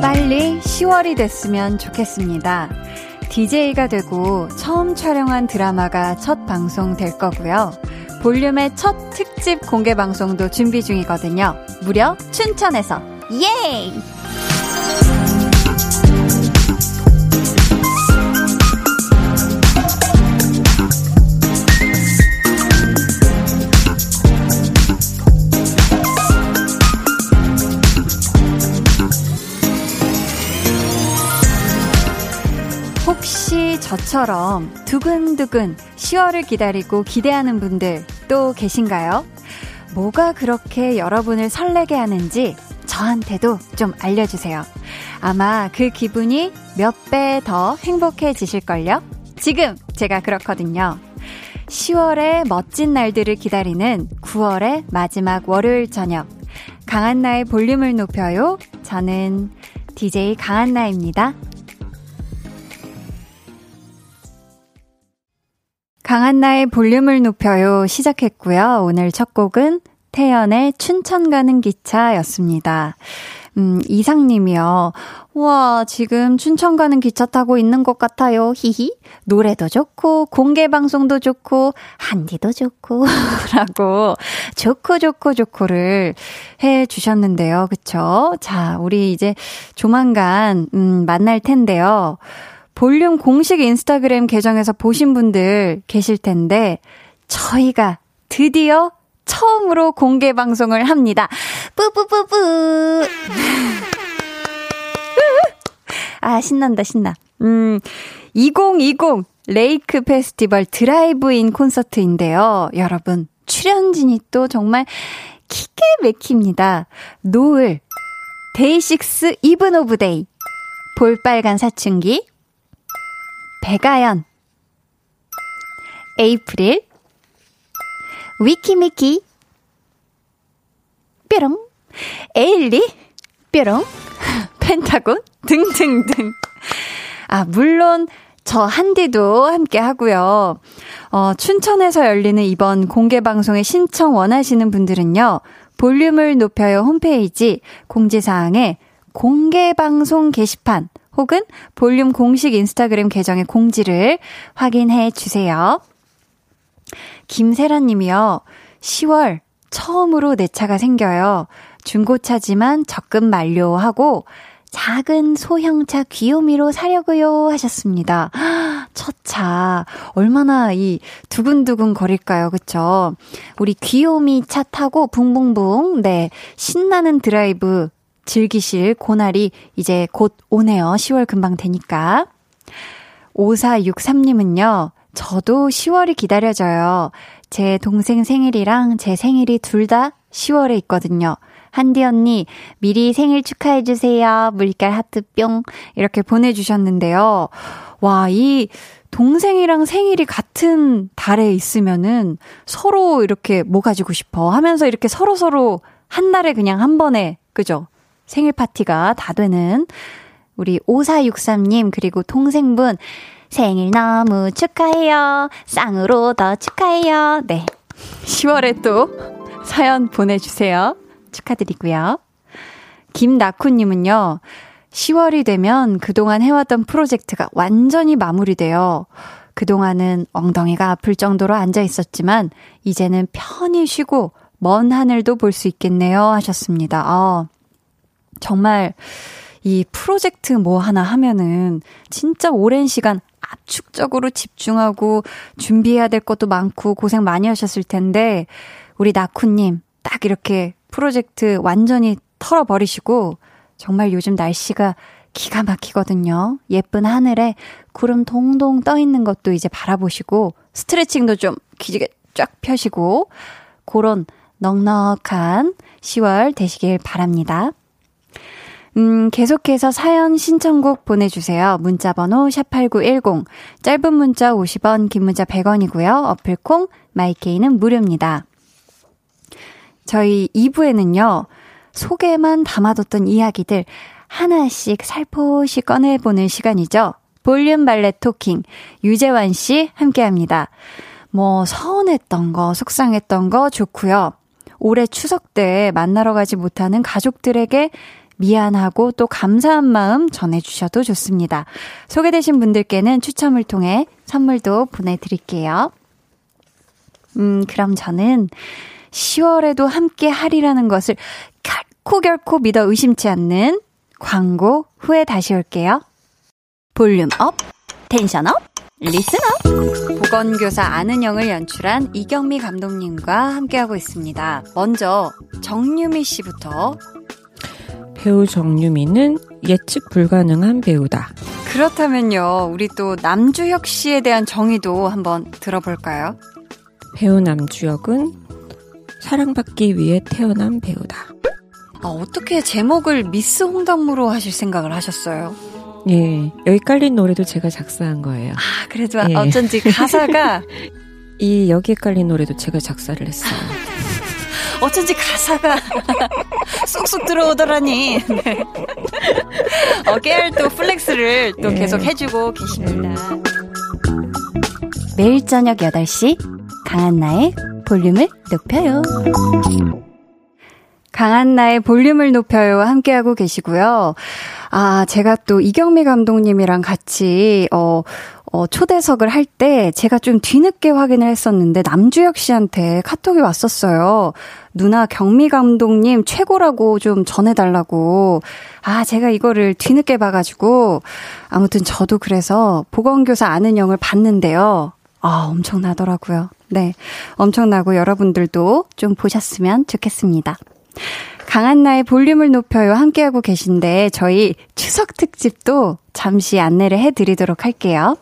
빨리 10월이 됐으면 좋겠습니다. DJ가 되고 처음 촬영한 드라마가 첫 방송 될 거고요. 볼륨의 첫 특집 공개 방송도 준비 중이거든요. 무려 춘천에서. 예이! 혹시 저처럼 두근두근 10월을 기다리고 기대하는 분들 또 계신가요? 뭐가 그렇게 여러분을 설레게 하는지 저한테도 좀 알려주세요. 아마 그 기분이 몇 배 더 행복해지실걸요? 지금 제가 그렇거든요. 10월의 멋진 날들을 기다리는 9월의 마지막 월요일 저녁. 강한나의 볼륨을 높여요. 저는 DJ 강한나입니다. 강한나의 볼륨을 높여요 시작했고요. 오늘 첫 곡은 태연의 춘천 가는 기차였습니다. 음, 이상님이요. 와, 지금 춘천 가는 기차 타고 있는 것 같아요. 히히. 노래도 좋고, 공개 방송도 좋고, 한디도 좋고, 라고, 좋고, 좋고, 좋고를 해 주셨는데요. 그쵸? 자, 우리 이제 조만간, 음, 만날 텐데요. 볼륨 공식 인스타그램 계정에서 보신 분들 계실 텐데, 저희가 드디어 처음으로 공개 방송을 합니다. 뿌뿌뿌뿌. 아, 신난다, 신나. 음, 2020 레이크 페스티벌 드라이브인 콘서트인데요. 여러분, 출연진이 또 정말 기가 맥힙니다. 노을, 데이식스 이븐 오브 데이, 볼빨간 사춘기, 백아연, 에이프릴, 위키미키, 뾰롱, 에일리, 뾰롱, 펜타곤 등등등. 아, 물론 저 한디도 함께 하고요. 어, 춘천에서 열리는 이번 공개 방송에 신청 원하시는 분들은요. 볼륨을 높여요 홈페이지 공지사항에 공개 방송 게시판 혹은 볼륨 공식 인스타그램 계정의 공지를 확인해 주세요. 김세란 님이요. 10월 처음으로 내 차가 생겨요. 중고차지만 적금 만료하고 작은 소형차 귀요미로 사려고요 하셨습니다. 첫 차. 얼마나 이 두근두근 거릴까요? 그쵸? 우리 귀요미 차 타고 붕붕붕, 네. 신나는 드라이브 즐기실 고날이 이제 곧 오네요. 10월 금방 되니까. 5463님은요, 저도 10월이 기다려져요. 제 동생 생일이랑 제 생일이 둘 다 10월에 있거든요. 한디 언니, 미리 생일 축하해주세요. 물결 하트 뿅. 이렇게 보내주셨는데요. 와, 이 동생이랑 생일이 같은 달에 있으면은 서로 이렇게 뭐 가지고 싶어 하면서 이렇게 서로서로 한 달에 그냥 한 번에, 그죠? 생일 파티가 다 되는 우리 5463님, 그리고 동생분, 생일 너무 축하해요. 쌍으로 더 축하해요. 네. 10월에 또 사연 보내주세요. 축하드리고요. 김나쿠님은요, 10월이 되면 그동안 해왔던 프로젝트가 완전히 마무리돼요. 그동안은 엉덩이가 아플 정도로 앉아 있었지만, 이제는 편히 쉬고, 먼 하늘도 볼 수 있겠네요. 하셨습니다. 아, 정말, 이 프로젝트 뭐 하나 하면은, 진짜 오랜 시간 압축적으로 집중하고, 준비해야 될 것도 많고, 고생 많이 하셨을 텐데, 우리 나쿠님, 딱 이렇게 프로젝트 완전히 털어버리시고 정말 요즘 날씨가 기가 막히거든요. 예쁜 하늘에 구름 동동 떠 있는 것도 이제 바라보시고 스트레칭도 좀 기지개 쫙 펴시고 그런 넉넉한 10월 되시길 바랍니다. 음, 계속해서 사연 신청곡 보내주세요. 문자번호 샵8910. 짧은 문자 50원, 긴 문자 100원이고요. 어플콩, 마이케이는 무료입니다. 저희 2부에는요, 속에만 담아뒀던 이야기들 하나씩 살포시 꺼내보는 시간이죠. 볼륨 발레 토킹 유재환 씨 함께 합니다. 뭐 서운했던 거, 속상했던 거 좋고요. 올해 추석 때 만나러 가지 못하는 가족들에게 미안하고 또 감사한 마음 전해주셔도 좋습니다. 소개되신 분들께는 추첨을 통해 선물도 보내드릴게요. 음, 그럼 저는 10월에도 함께 하리라는 것을 결코 결코 믿어 의심치 않는 광고 후에 다시 올게요. Volume up, tension up, listen up. 보건교사 안은영을 연출한 이경미 감독님과 함께하고 있습니다. 먼저 정유미 씨부터 배우 정유미는 예측 불가능한 배우다. 그렇다면요, 우리 또 남주혁 씨에 대한 정의도 한번 들어볼까요? 배우 남주혁은 사랑받기 위해 태어난 배우다. 아, 어떻게 제목을 미스 홍당무로 하실 생각을 하셨어요? 예, 여기 깔린 노래도 제가 작사한 거예요. 아, 그래도 예. 어쩐지 가사가 이 여기에 깔린 노래도 제가 작사를 했어요. 어쩐지 가사가 쏙쏙 들어오더라니. 네. 어, 깨알 또 flex를 또 예. 계속 해주고 계십니다. 매일 저녁 8시 강한나의 볼륨을 높여요. 강한나의 볼륨을 높여요 함께하고 계시고요. 아, 제가 또 이경미 감독님이랑 같이, 어, 어, 초대석을 할 때 제가 좀 뒤늦게 확인을 했었는데 남주혁 씨한테 카톡이 왔었어요. 누나 경미 감독님 최고라고 좀 전해달라고. 아, 제가 이거를 뒤늦게 봐가지고 아무튼 저도 그래서 보건교사 아는 영을 봤는데요. 아, 엄청나더라고요. 네. 엄청나고 여러분들도 좀 보셨으면 좋겠습니다. 강한나의 볼륨을 높여요 함께하고 계신데 저희 추석 특집도 잠시 안내를 해드리도록 할게요.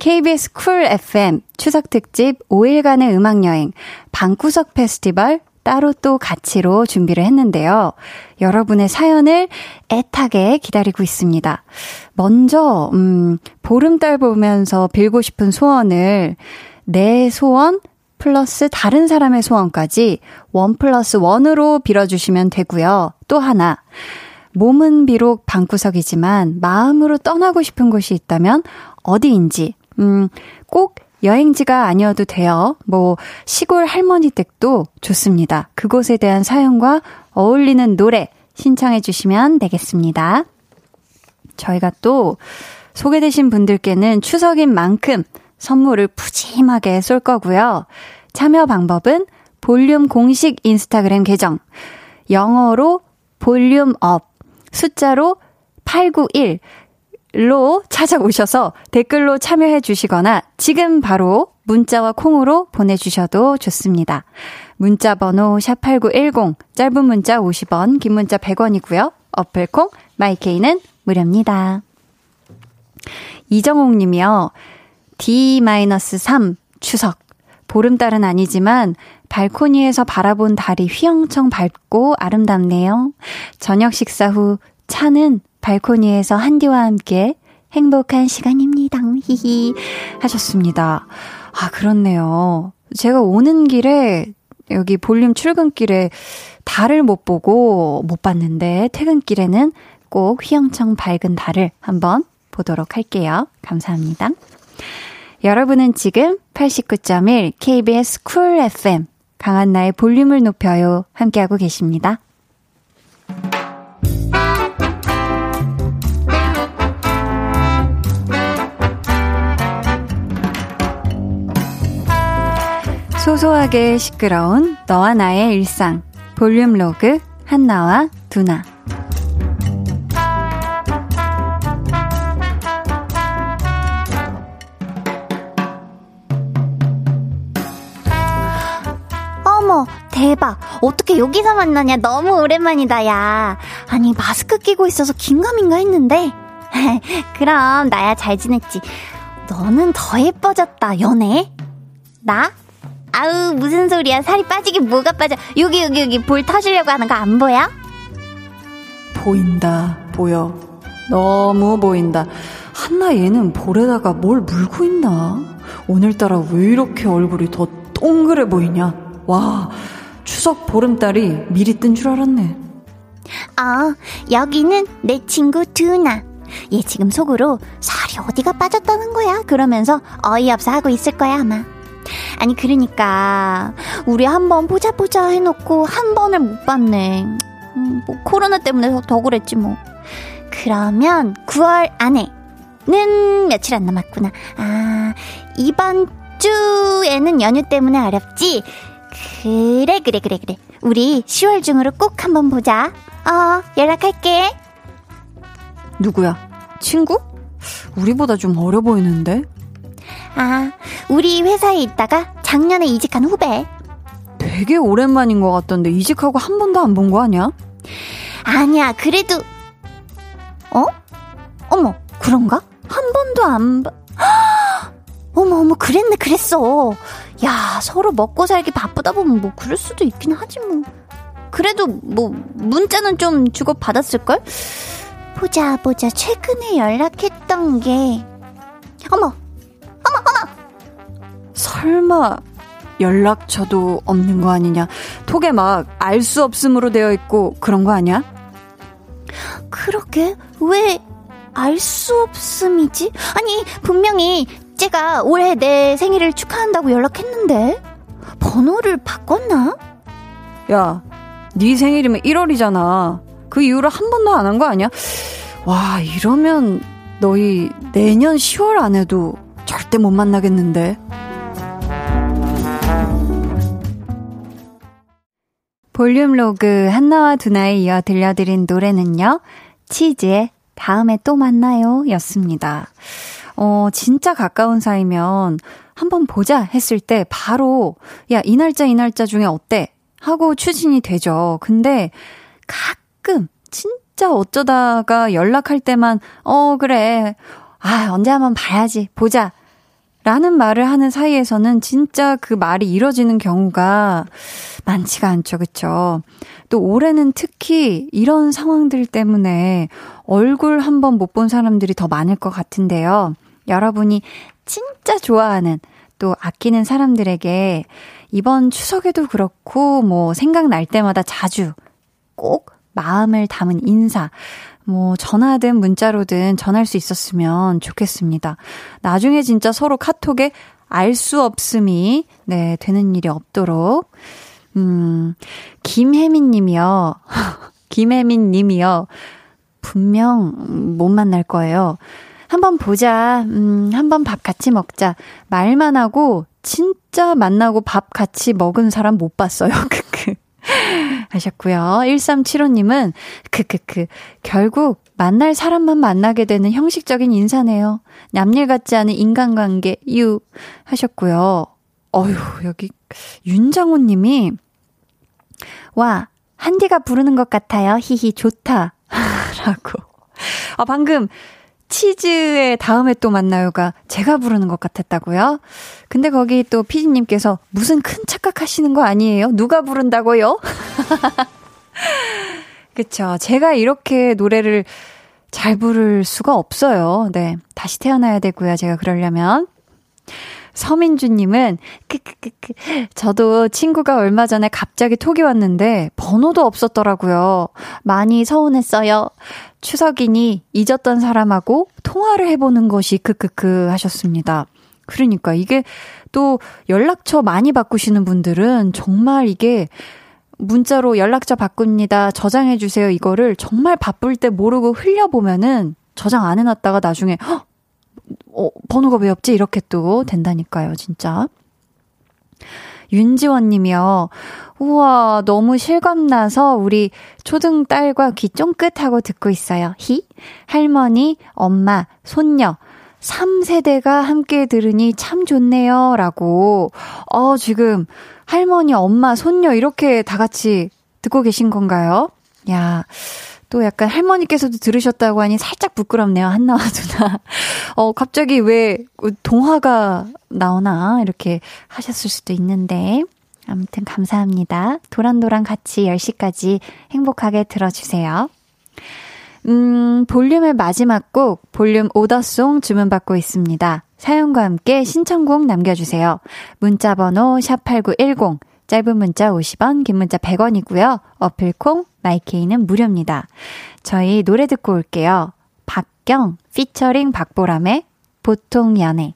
KBS 쿨 FM 추석 특집 5일간의 음악 여행 방구석 페스티벌 따로 또 같이로 준비를 했는데요. 여러분의 사연을 애타게 기다리고 있습니다. 먼저 음 보름달 보면서 빌고 싶은 소원을 내 소원 플러스 다른 사람의 소원까지 원 플러스 원으로 빌어주시면 되고요. 또 하나, 몸은 비록 방구석이지만 마음으로 떠나고 싶은 곳이 있다면 어디인지, 음, 꼭 여행지가 아니어도 돼요. 뭐, 시골 할머니 댁도 좋습니다. 그곳에 대한 사연과 어울리는 노래 신청해 주시면 되겠습니다. 저희가 또 소개되신 분들께는 추석인 만큼 선물을 푸짐하게 쏠 거고요. 참여 방법은 볼륨 공식 인스타그램 계정, 영어로 volume up, 숫자로 891 로 찾아오셔서 댓글로 참여해 주시거나 지금 바로 문자와 콩으로 보내주셔도 좋습니다. 문자 번호 샵8910, 짧은 문자 50원, 긴 문자 100원이고요. 어플 콩, 마이케이는 무료입니다. 이정옥 님이요. D-3 추석. 보름달은 아니지만 발코니에서 바라본 달이 휘영청 밝고 아름답네요. 저녁 식사 후 차는 발코니에서 한디와 함께 행복한 시간입니다. 히히 하셨습니다. 아, 그렇네요. 제가 오는 길에 여기 볼륨 출근길에 달을 못 보고 못 봤는데 퇴근길에는 꼭 휘영청 밝은 달을 한번 보도록 할게요. 감사합니다. 여러분은 지금 89.1 KBS 쿨 FM 강한나의 볼륨을 높여요 함께하고 계십니다. 소소하게 시끄러운 너와 나의 일상 볼륨 로그 한나와 두나 대박. 어떻게 여기서 만나냐? 너무 오랜만이다, 야. 아니, 마스크 끼고 있어서 긴가민가 했는데. 그럼, 나야 잘 지냈지. 너는 더 예뻐졌다, 연애? 나? 아우, 무슨 소리야. 살이 빠지긴 뭐가 빠져. 여기, 여기, 여기 볼 터주려고 하는 거 안 보여? 보인다, 보여. 너무 보인다. 한나 얘는 볼에다가 뭘 물고 있나? 오늘따라 왜 이렇게 얼굴이 더 동그래 보이냐? 와, 추석 보름달이 미리 뜬 줄 알았네. 아, 여기는 내 친구 두나. 얘 지금 속으로 살이 어디가 빠졌다는 거야? 그러면서 어이없어 하고 있을 거야, 아마. 아니, 그러니까, 우리 한번 보자 보자 해놓고 한 번을 못 봤네. 음, 뭐, 코로나 때문에 더 그랬지, 뭐. 그러면 9월 안에는 며칠 안 남았구나. 아, 이번 주에는 연휴 때문에 어렵지? 그래, 그래, 그래, 그래. 우리 10월 중으로 꼭 한번 보자. 어, 연락할게. 누구야? 친구? 우리보다 좀 어려 보이는데? 아, 우리 회사에 있다가 작년에 이직한 후배. 되게 오랜만인 것 같던데 이직하고 한 번도 안 본 거 아니야? 아니야, 그래도, 어? 어머, 그런가? 한 번도 안 봐. 어머, 어머, 그랬네, 그랬어. 야, 서로 먹고 살기 바쁘다 보면 뭐, 그럴 수도 있긴 하지, 뭐. 그래도, 뭐, 문자는 좀 주고 받았을 걸? 보자, 보자. 최근에 연락했던 게, 어머! 설마 연락처도 없는 거 아니냐? 톡에 막 알 수 없음으로 되어 있고 그런 거 아니야? 그러게, 왜 알 수 없음이지? 아니, 분명히 제가 올해 내 생일을 축하한다고 연락했는데, 번호를 바꿨나? 야, 네 생일이면 1월이잖아. 그 이후로 한 번도 안 한 거 아니야? 와, 이러면 너희 내년 10월 안에도 절대 못 만나겠는데. 볼륨 로그 한나와 두나에 이어 들려드린 노래는요. 치즈의 다음에 또 만나요 였습니다. 어, 진짜 가까운 사이면 한번 보자 했을 때 바로 야, 이 날짜 이 날짜 중에 어때? 하고 추진이 되죠. 근데 가끔 진짜 어쩌다가 연락할 때만 어, 그래. 아, 언제 한번 봐야지. 보자. 라는 말을 하는 사이에서는 진짜 그 말이 이뤄지는 경우가 많지가 않죠. 그쵸? 또 올해는 특히 이런 상황들 때문에 얼굴 한 번 못 본 사람들이 더 많을 것 같은데요. 여러분이 진짜 좋아하는 또 아끼는 사람들에게 이번 추석에도 그렇고 뭐 생각날 때마다 자주 꼭 마음을 담은 인사 뭐 전화든 문자로든 전할 수 있었으면 좋겠습니다. 나중에 진짜 서로 카톡에 알 수 없음이 네 되는 일이 없도록 음 김혜민 님이요. 김혜민 님이요. 분명 못 만날 거예요. 한번 보자. 음, 한번 밥 같이 먹자. 말만 하고 진짜 만나고 밥 같이 먹은 사람 못 봤어요. 하셨고요. 1375님은 크크크. 결국 만날 사람만 만나게 되는 형식적인 인사네요. 남일 같지 않은 인간관계 유 하셨고요. 어휴, 여기 윤장호 님이 와, 한디가 부르는 것 같아요. 히히 좋다. 라고. 아, 방금 치즈의 다음에 또 만나요가 제가 부르는 것 같았다고요? 근데 거기 또 피디님께서 무슨 큰 착각하시는 거 아니에요? 누가 부른다고요? 그쵸. 제가 이렇게 노래를 잘 부를 수가 없어요. 네. 다시 태어나야 되고요. 제가 그러려면. 서민주님은, 크크크크. 저도 친구가 얼마 전에 갑자기 톡이 왔는데, 번호도 없었더라고요. 많이 서운했어요. 추석이니 잊었던 사람하고 통화를 해보는 것이 크크크 하셨습니다. 그러니까 이게 또 연락처 많이 바꾸시는 분들은 정말 이게 문자로 연락처 바꿉니다. 저장해주세요. 이거를 정말 바쁠 때 모르고 흘려보면은 저장 안 해놨다가 나중에, 헉! 어, 번호가 왜 없지? 이렇게 또 된다니까요, 진짜. 윤지원 님이요. 우와, 너무 실감나서 우리 초등 딸과 귀 쫑긋하고 듣고 있어요. 히? 할머니, 엄마, 손녀. 3세대가 함께 들으니 참 좋네요. 라고. 어, 지금 할머니, 엄마, 손녀 이렇게 다 같이 듣고 계신 건가요? 야, 또 약간 할머니께서도 들으셨다고 하니 살짝 부끄럽네요. 한나와 누나. 어, 갑자기 왜 동화가 나오나 이렇게 하셨을 수도 있는데. 아무튼 감사합니다. 도란도란 같이 10시까지 행복하게 들어주세요. 음, 볼륨의 마지막 곡, 볼륨 오더송 주문받고 있습니다. 사연과 함께 신청곡 남겨주세요. 문자번호 샵8910, 짧은 문자 50원, 긴 문자 100원이고요. 어플콩, 마이케이는 무료입니다. 저희 노래 듣고 올게요. 박경, 피처링 박보람의 보통 연애.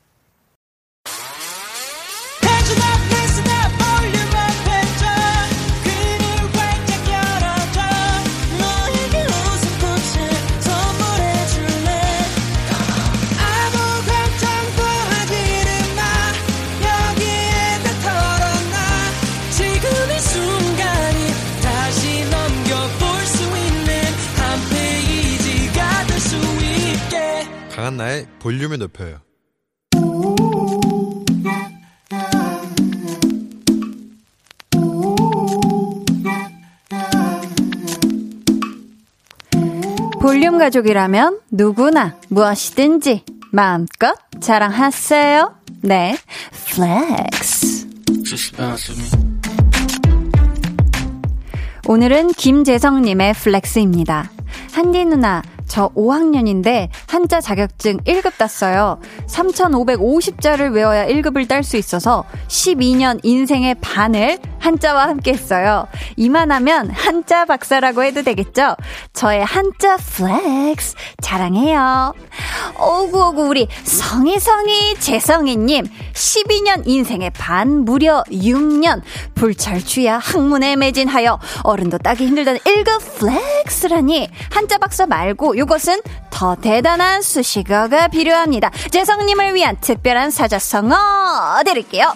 한나의 볼륨을 높여요. 볼륨 가족이라면 누구나 무엇이든지 마음껏 자랑하세요. 네, flex. 오늘은 김재성님의 flex입니다. 한디 누나, 저 5학년인데 한자 자격증 1급 땄어요. 3,550자를 외워야 1급을 딸 수 있어서 12년 인생의 반을 한자와 함께 했어요. 이만하면 한자 박사라고 해도 되겠죠? 저의 한자 flex 자랑해요. 오구오구 우리 성이 성이 재성이님 12년 인생의 반 무려 6년 불철주야 학문에 매진하여 어른도 따기 힘들다는 1급 flex라니 한자 박사 말고 이것은 더 대단한 수식어가 필요합니다. 재성님을 위한 특별한 사자성어 드릴게요.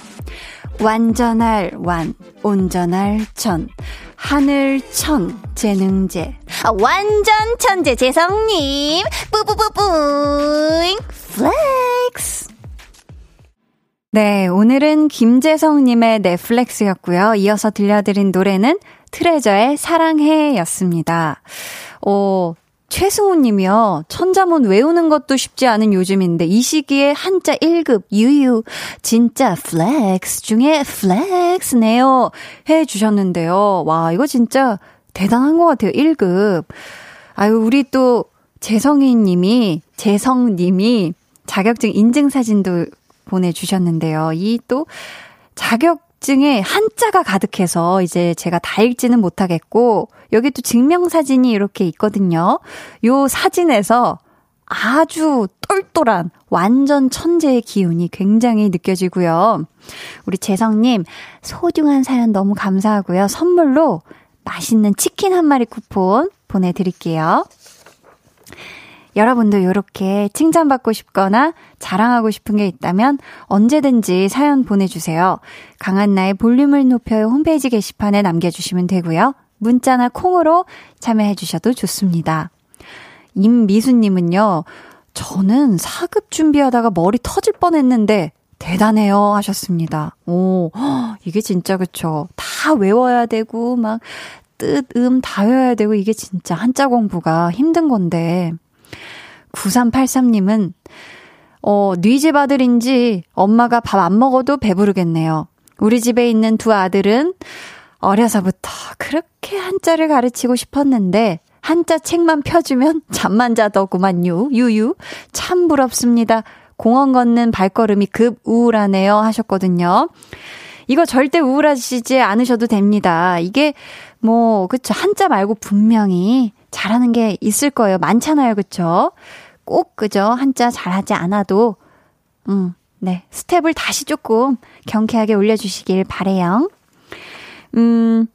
완전할 완, 온전할 전, 하늘천, 재능 재. 아, 완전 천재 재성님, 뿌뿌뿌뿌잉, flex. 네, 오늘은 김재성님의 넷flex였고요. 이어서 들려드린 노래는 트레저의 사랑해 였습니다. 어, 최승우 님이요. 천자문 외우는 것도 쉽지 않은 요즘인데 이 시기에 한자 1급 유유 진짜 flex 중에 flex네요. 해 주셨는데요. 와, 이거 진짜 대단한 것 같아요. 1급. 아유, 우리 또 재성이 님이 재성 님이 자격증 인증 사진도 보내 주셨는데요. 이 또 자격 증에 한자가 가득해서 이제 제가 다 읽지는 못하겠고, 여기 또 증명사진이 이렇게 있거든요. 요 사진에서 아주 똘똘한 완전 천재의 기운이 굉장히 느껴지고요. 우리 재성님, 소중한 사연 너무 감사하고요. 선물로 맛있는 치킨 한 마리 쿠폰 보내드릴게요. 여러분도 이렇게 칭찬받고 싶거나 자랑하고 싶은 게 있다면 언제든지 사연 보내주세요. 강한나의 볼륨을 높여요 홈페이지 게시판에 남겨주시면 되고요. 문자나 콩으로 참여해 주셔도 좋습니다. 임미수님은요, 저는 사급 준비하다가 머리 터질 뻔 했는데 대단해요 하셨습니다. 오, 이게 진짜 그쵸. 다 외워야 되고, 막, 뜻, 음, 다 외워야 되고, 이게 진짜 한자 공부가 힘든 건데, 9383님은, 어, 뉘집 아들인지 엄마가 밥 안 먹어도 배부르겠네요. 우리 집에 있는 두 아들은 어려서부터 그렇게 한자를 가르치고 싶었는데, 한자 책만 펴주면 잠만 자더구만요. 유유. 참 부럽습니다. 공원 걷는 발걸음이 급 우울하네요. 하셨거든요. 이거 절대 우울하시지 않으셔도 됩니다. 이게 뭐, 그쵸. 한자 말고 분명히 잘하는 게 있을 거예요. 많잖아요. 그쵸? 꼭 그저 한자 잘하지 않아도 음, 네. 스텝을 다시 조금 경쾌하게 올려주시길 바래요. 음,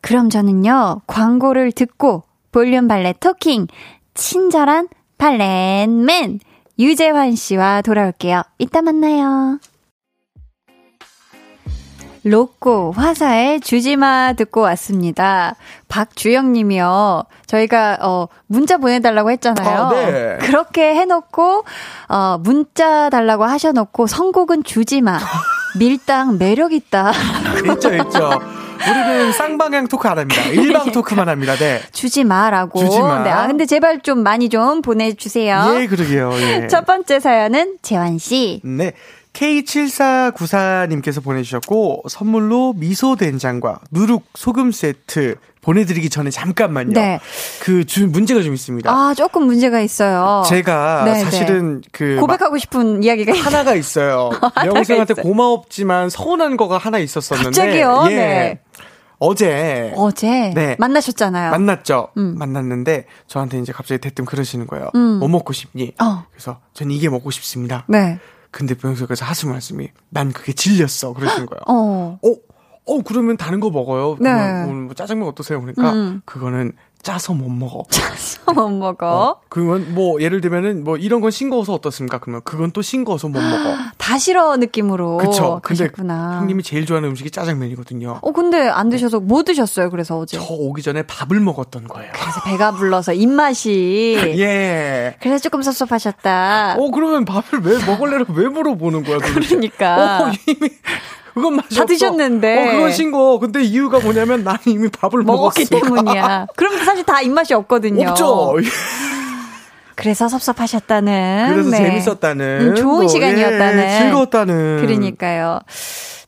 그럼 저는요, 광고를 듣고 볼륨 발레 토킹, 친절한 발렌맨 유재환 씨와 돌아올게요. 이따 만나요. 로꼬 화사의 주지마 듣고 왔습니다. 박주영 님이요. 저희가 어 문자 보내 달라고 했잖아요. 아, 네. 그렇게 해 놓고 어 문자 달라고 하셔 놓고 선곡은 주지마. 밀당 매력 있다. 있죠, 있죠. 우리는 쌍방향 토크 안 합니다. 일방 토크만 합니다. 네. 주지 마라고. 주지 마. 네. 아, 근데 제발 좀 많이 좀 보내주세요. 예, 그러게요. 예. 첫 번째 사연은 재환 씨. 네. K7494님께서 보내주셨고, 선물로 미소 된장과 누룩 소금 세트 보내드리기 전에 잠깐만요. 네. 그 주, 문제가 좀 있습니다. 아, 조금 문제가 있어요. 제가 네, 사실은 그. 고백하고 싶은 이야기가 있- 하나가 있어요. 명생한테. 고마웠지만 서운한 거가 하나 있었었는데. 갑자기요? 예. 네. 어제. 어제 네. 만나셨잖아요. 만났죠. 음. 만났는데 저한테 이제 갑자기 대뜸 그러시는 거예요. 음. 뭐 먹고 싶니? 어. 그래서 전 이게 먹고 싶습니다. 네. 근데 병석에서 하신 말씀이 난 그게 질렸어. 그러시는 거예요. 어. 어, 어 그러면 다른 거 먹어요. 네. 오늘 뭐 짜장면 어떠세요? 그러니까 음. 그거는 짜서 못 먹어. 못 먹어. 그건 뭐 예를 들면은 뭐 이런 건 싱거워서 어떻습니까? 그러면 그건 또 싱거워서 못 먹어. 다 싫어 느낌으로 그쵸. 근데 가셨구나. 형님이 제일 좋아하는 음식이 짜장면이거든요. 어 근데 안 드셔서 뭐 드셨어요? 그래서 어제. 저 오기 전에 밥을 먹었던 거예요. 그래서 배가 불러서 입맛이. 예. 그래서 조금 섭섭하셨다. 어 그러면 밥을 왜 먹을래라고 왜 물어보는 거야? 도대체? 그러니까. 어, 이미 그건 맛이 다 없어. 드셨는데. 어 그건 싱거워. 근데 이유가 뭐냐면 나는 이미 밥을 먹었기. 때문이야. 그럼 사실 다 입맛이 없거든요. 없죠. 그래서 섭섭하셨다는. 그래서 네. 재밌었다는. 음, 좋은 뭐, 시간이었다는. 예, 즐거웠다는. 그러니까요.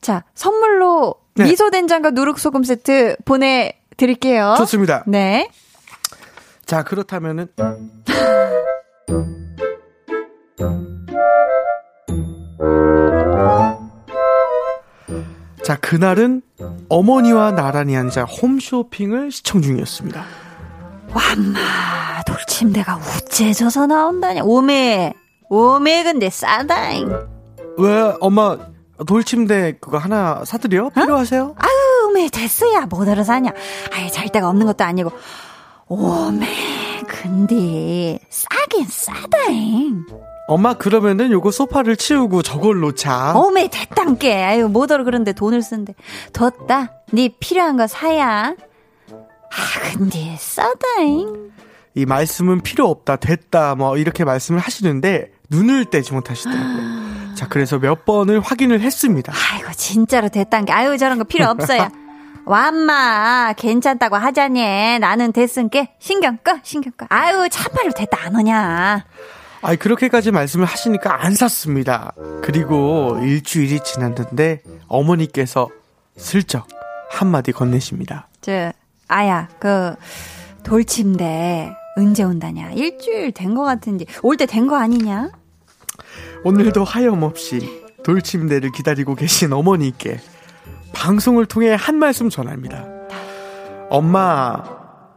자, 선물로 네. 미소 된장과 누룩소금 세트 보내드릴게요. 좋습니다. 네. 자 그렇다면은 자 그날은 어머니와 나란히 앉아 홈쇼핑을 시청 중이었습니다. 완마 돌침대가 우째 져서 나온다냐. 오메. 오메 근데 싸다잉. 왜 엄마 돌침대 그거 하나 사드려? 필요하세요? 아유, 오메 됐어야 뭐더러 사냐. 아예 잘 데가 없는 것도 아니고. 오메 근데 싸긴 싸다잉. 엄마 그러면은 요거 소파를 치우고 저걸로 자. 오메 됐단께. 아유 뭐더러 그런데 돈을 쓴대. 뒀다. 네 필요한 거 사야. 아 근데 싸다잉. 이 말씀은 필요 없다, 됐다, 뭐 이렇게 말씀을 하시는데 눈을 떼지 못하시더라고요. 자 그래서 몇 번을 확인을 했습니다. 아이고 진짜로 됐단 게 아유 저런 거 필요 없어요. 완마 괜찮다고 하자니 나는 됐은께 신경 꺼 신경 꺼. 아유 참말로 됐다 안 오냐. 아니 그렇게까지 말씀을 하시니까 안 샀습니다. 그리고 일주일이 지났는데 어머니께서 슬쩍 한마디 건네십니다. 저 아야 그 돌침대 언제 온다냐. 일주일 된 거 같은데 올 때 된 거 아니냐? 오늘도 하염없이 돌침대를 기다리고 계신 어머니께 방송을 통해 한 말씀 전합니다. 엄마,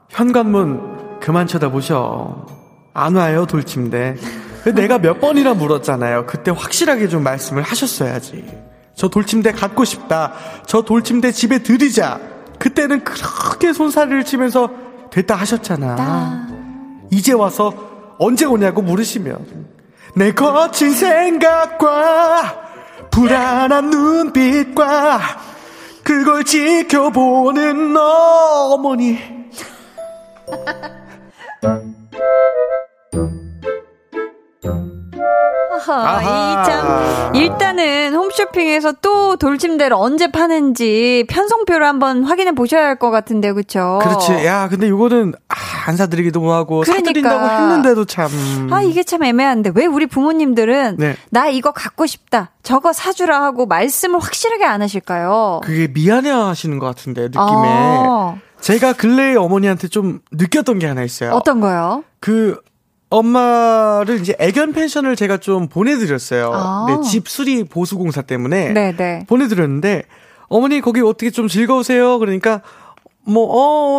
현관문 그만 쳐다보셔. 안 와요, 돌침대. 내가 몇 번이나 물었잖아요. 그때 확실하게 좀 말씀을 하셨어야지. 저 돌침대 갖고 싶다. 저 돌침대 집에 들이자. 그때는 그렇게 손사래를 치면서 됐다 하셨잖아. 이제 와서 언제 오냐고 물으시면 내 거친 생각과 불안한 눈빛과 그걸 지켜보는 어머니 아하. 이참 일단은 홈쇼핑에서 또 돌침대를 언제 파는지 편성표를 한번 확인해 보셔야 할 것 같은데 그쵸? 그렇지 야 근데 이거는 아, 안 사드리기도 하고 그러니까. 사드린다고 했는데도 참 아 이게 참 애매한데 왜 우리 부모님들은 네. 나 이거 갖고 싶다 저거 사주라 하고 말씀을 확실하게 안 하실까요? 그게 미안해 하시는 것 같은데 느낌에 어, 제가 근래에 어머니한테 좀 느꼈던 게 하나 있어요 어떤 거요? 그 엄마를 이제 애견 펜션을 제가 좀 보내드렸어요. 아. 네, 집 수리 보수 공사 때문에 네네. 보내드렸는데 어머니 거기 어떻게 좀 즐거우세요? 그러니까 뭐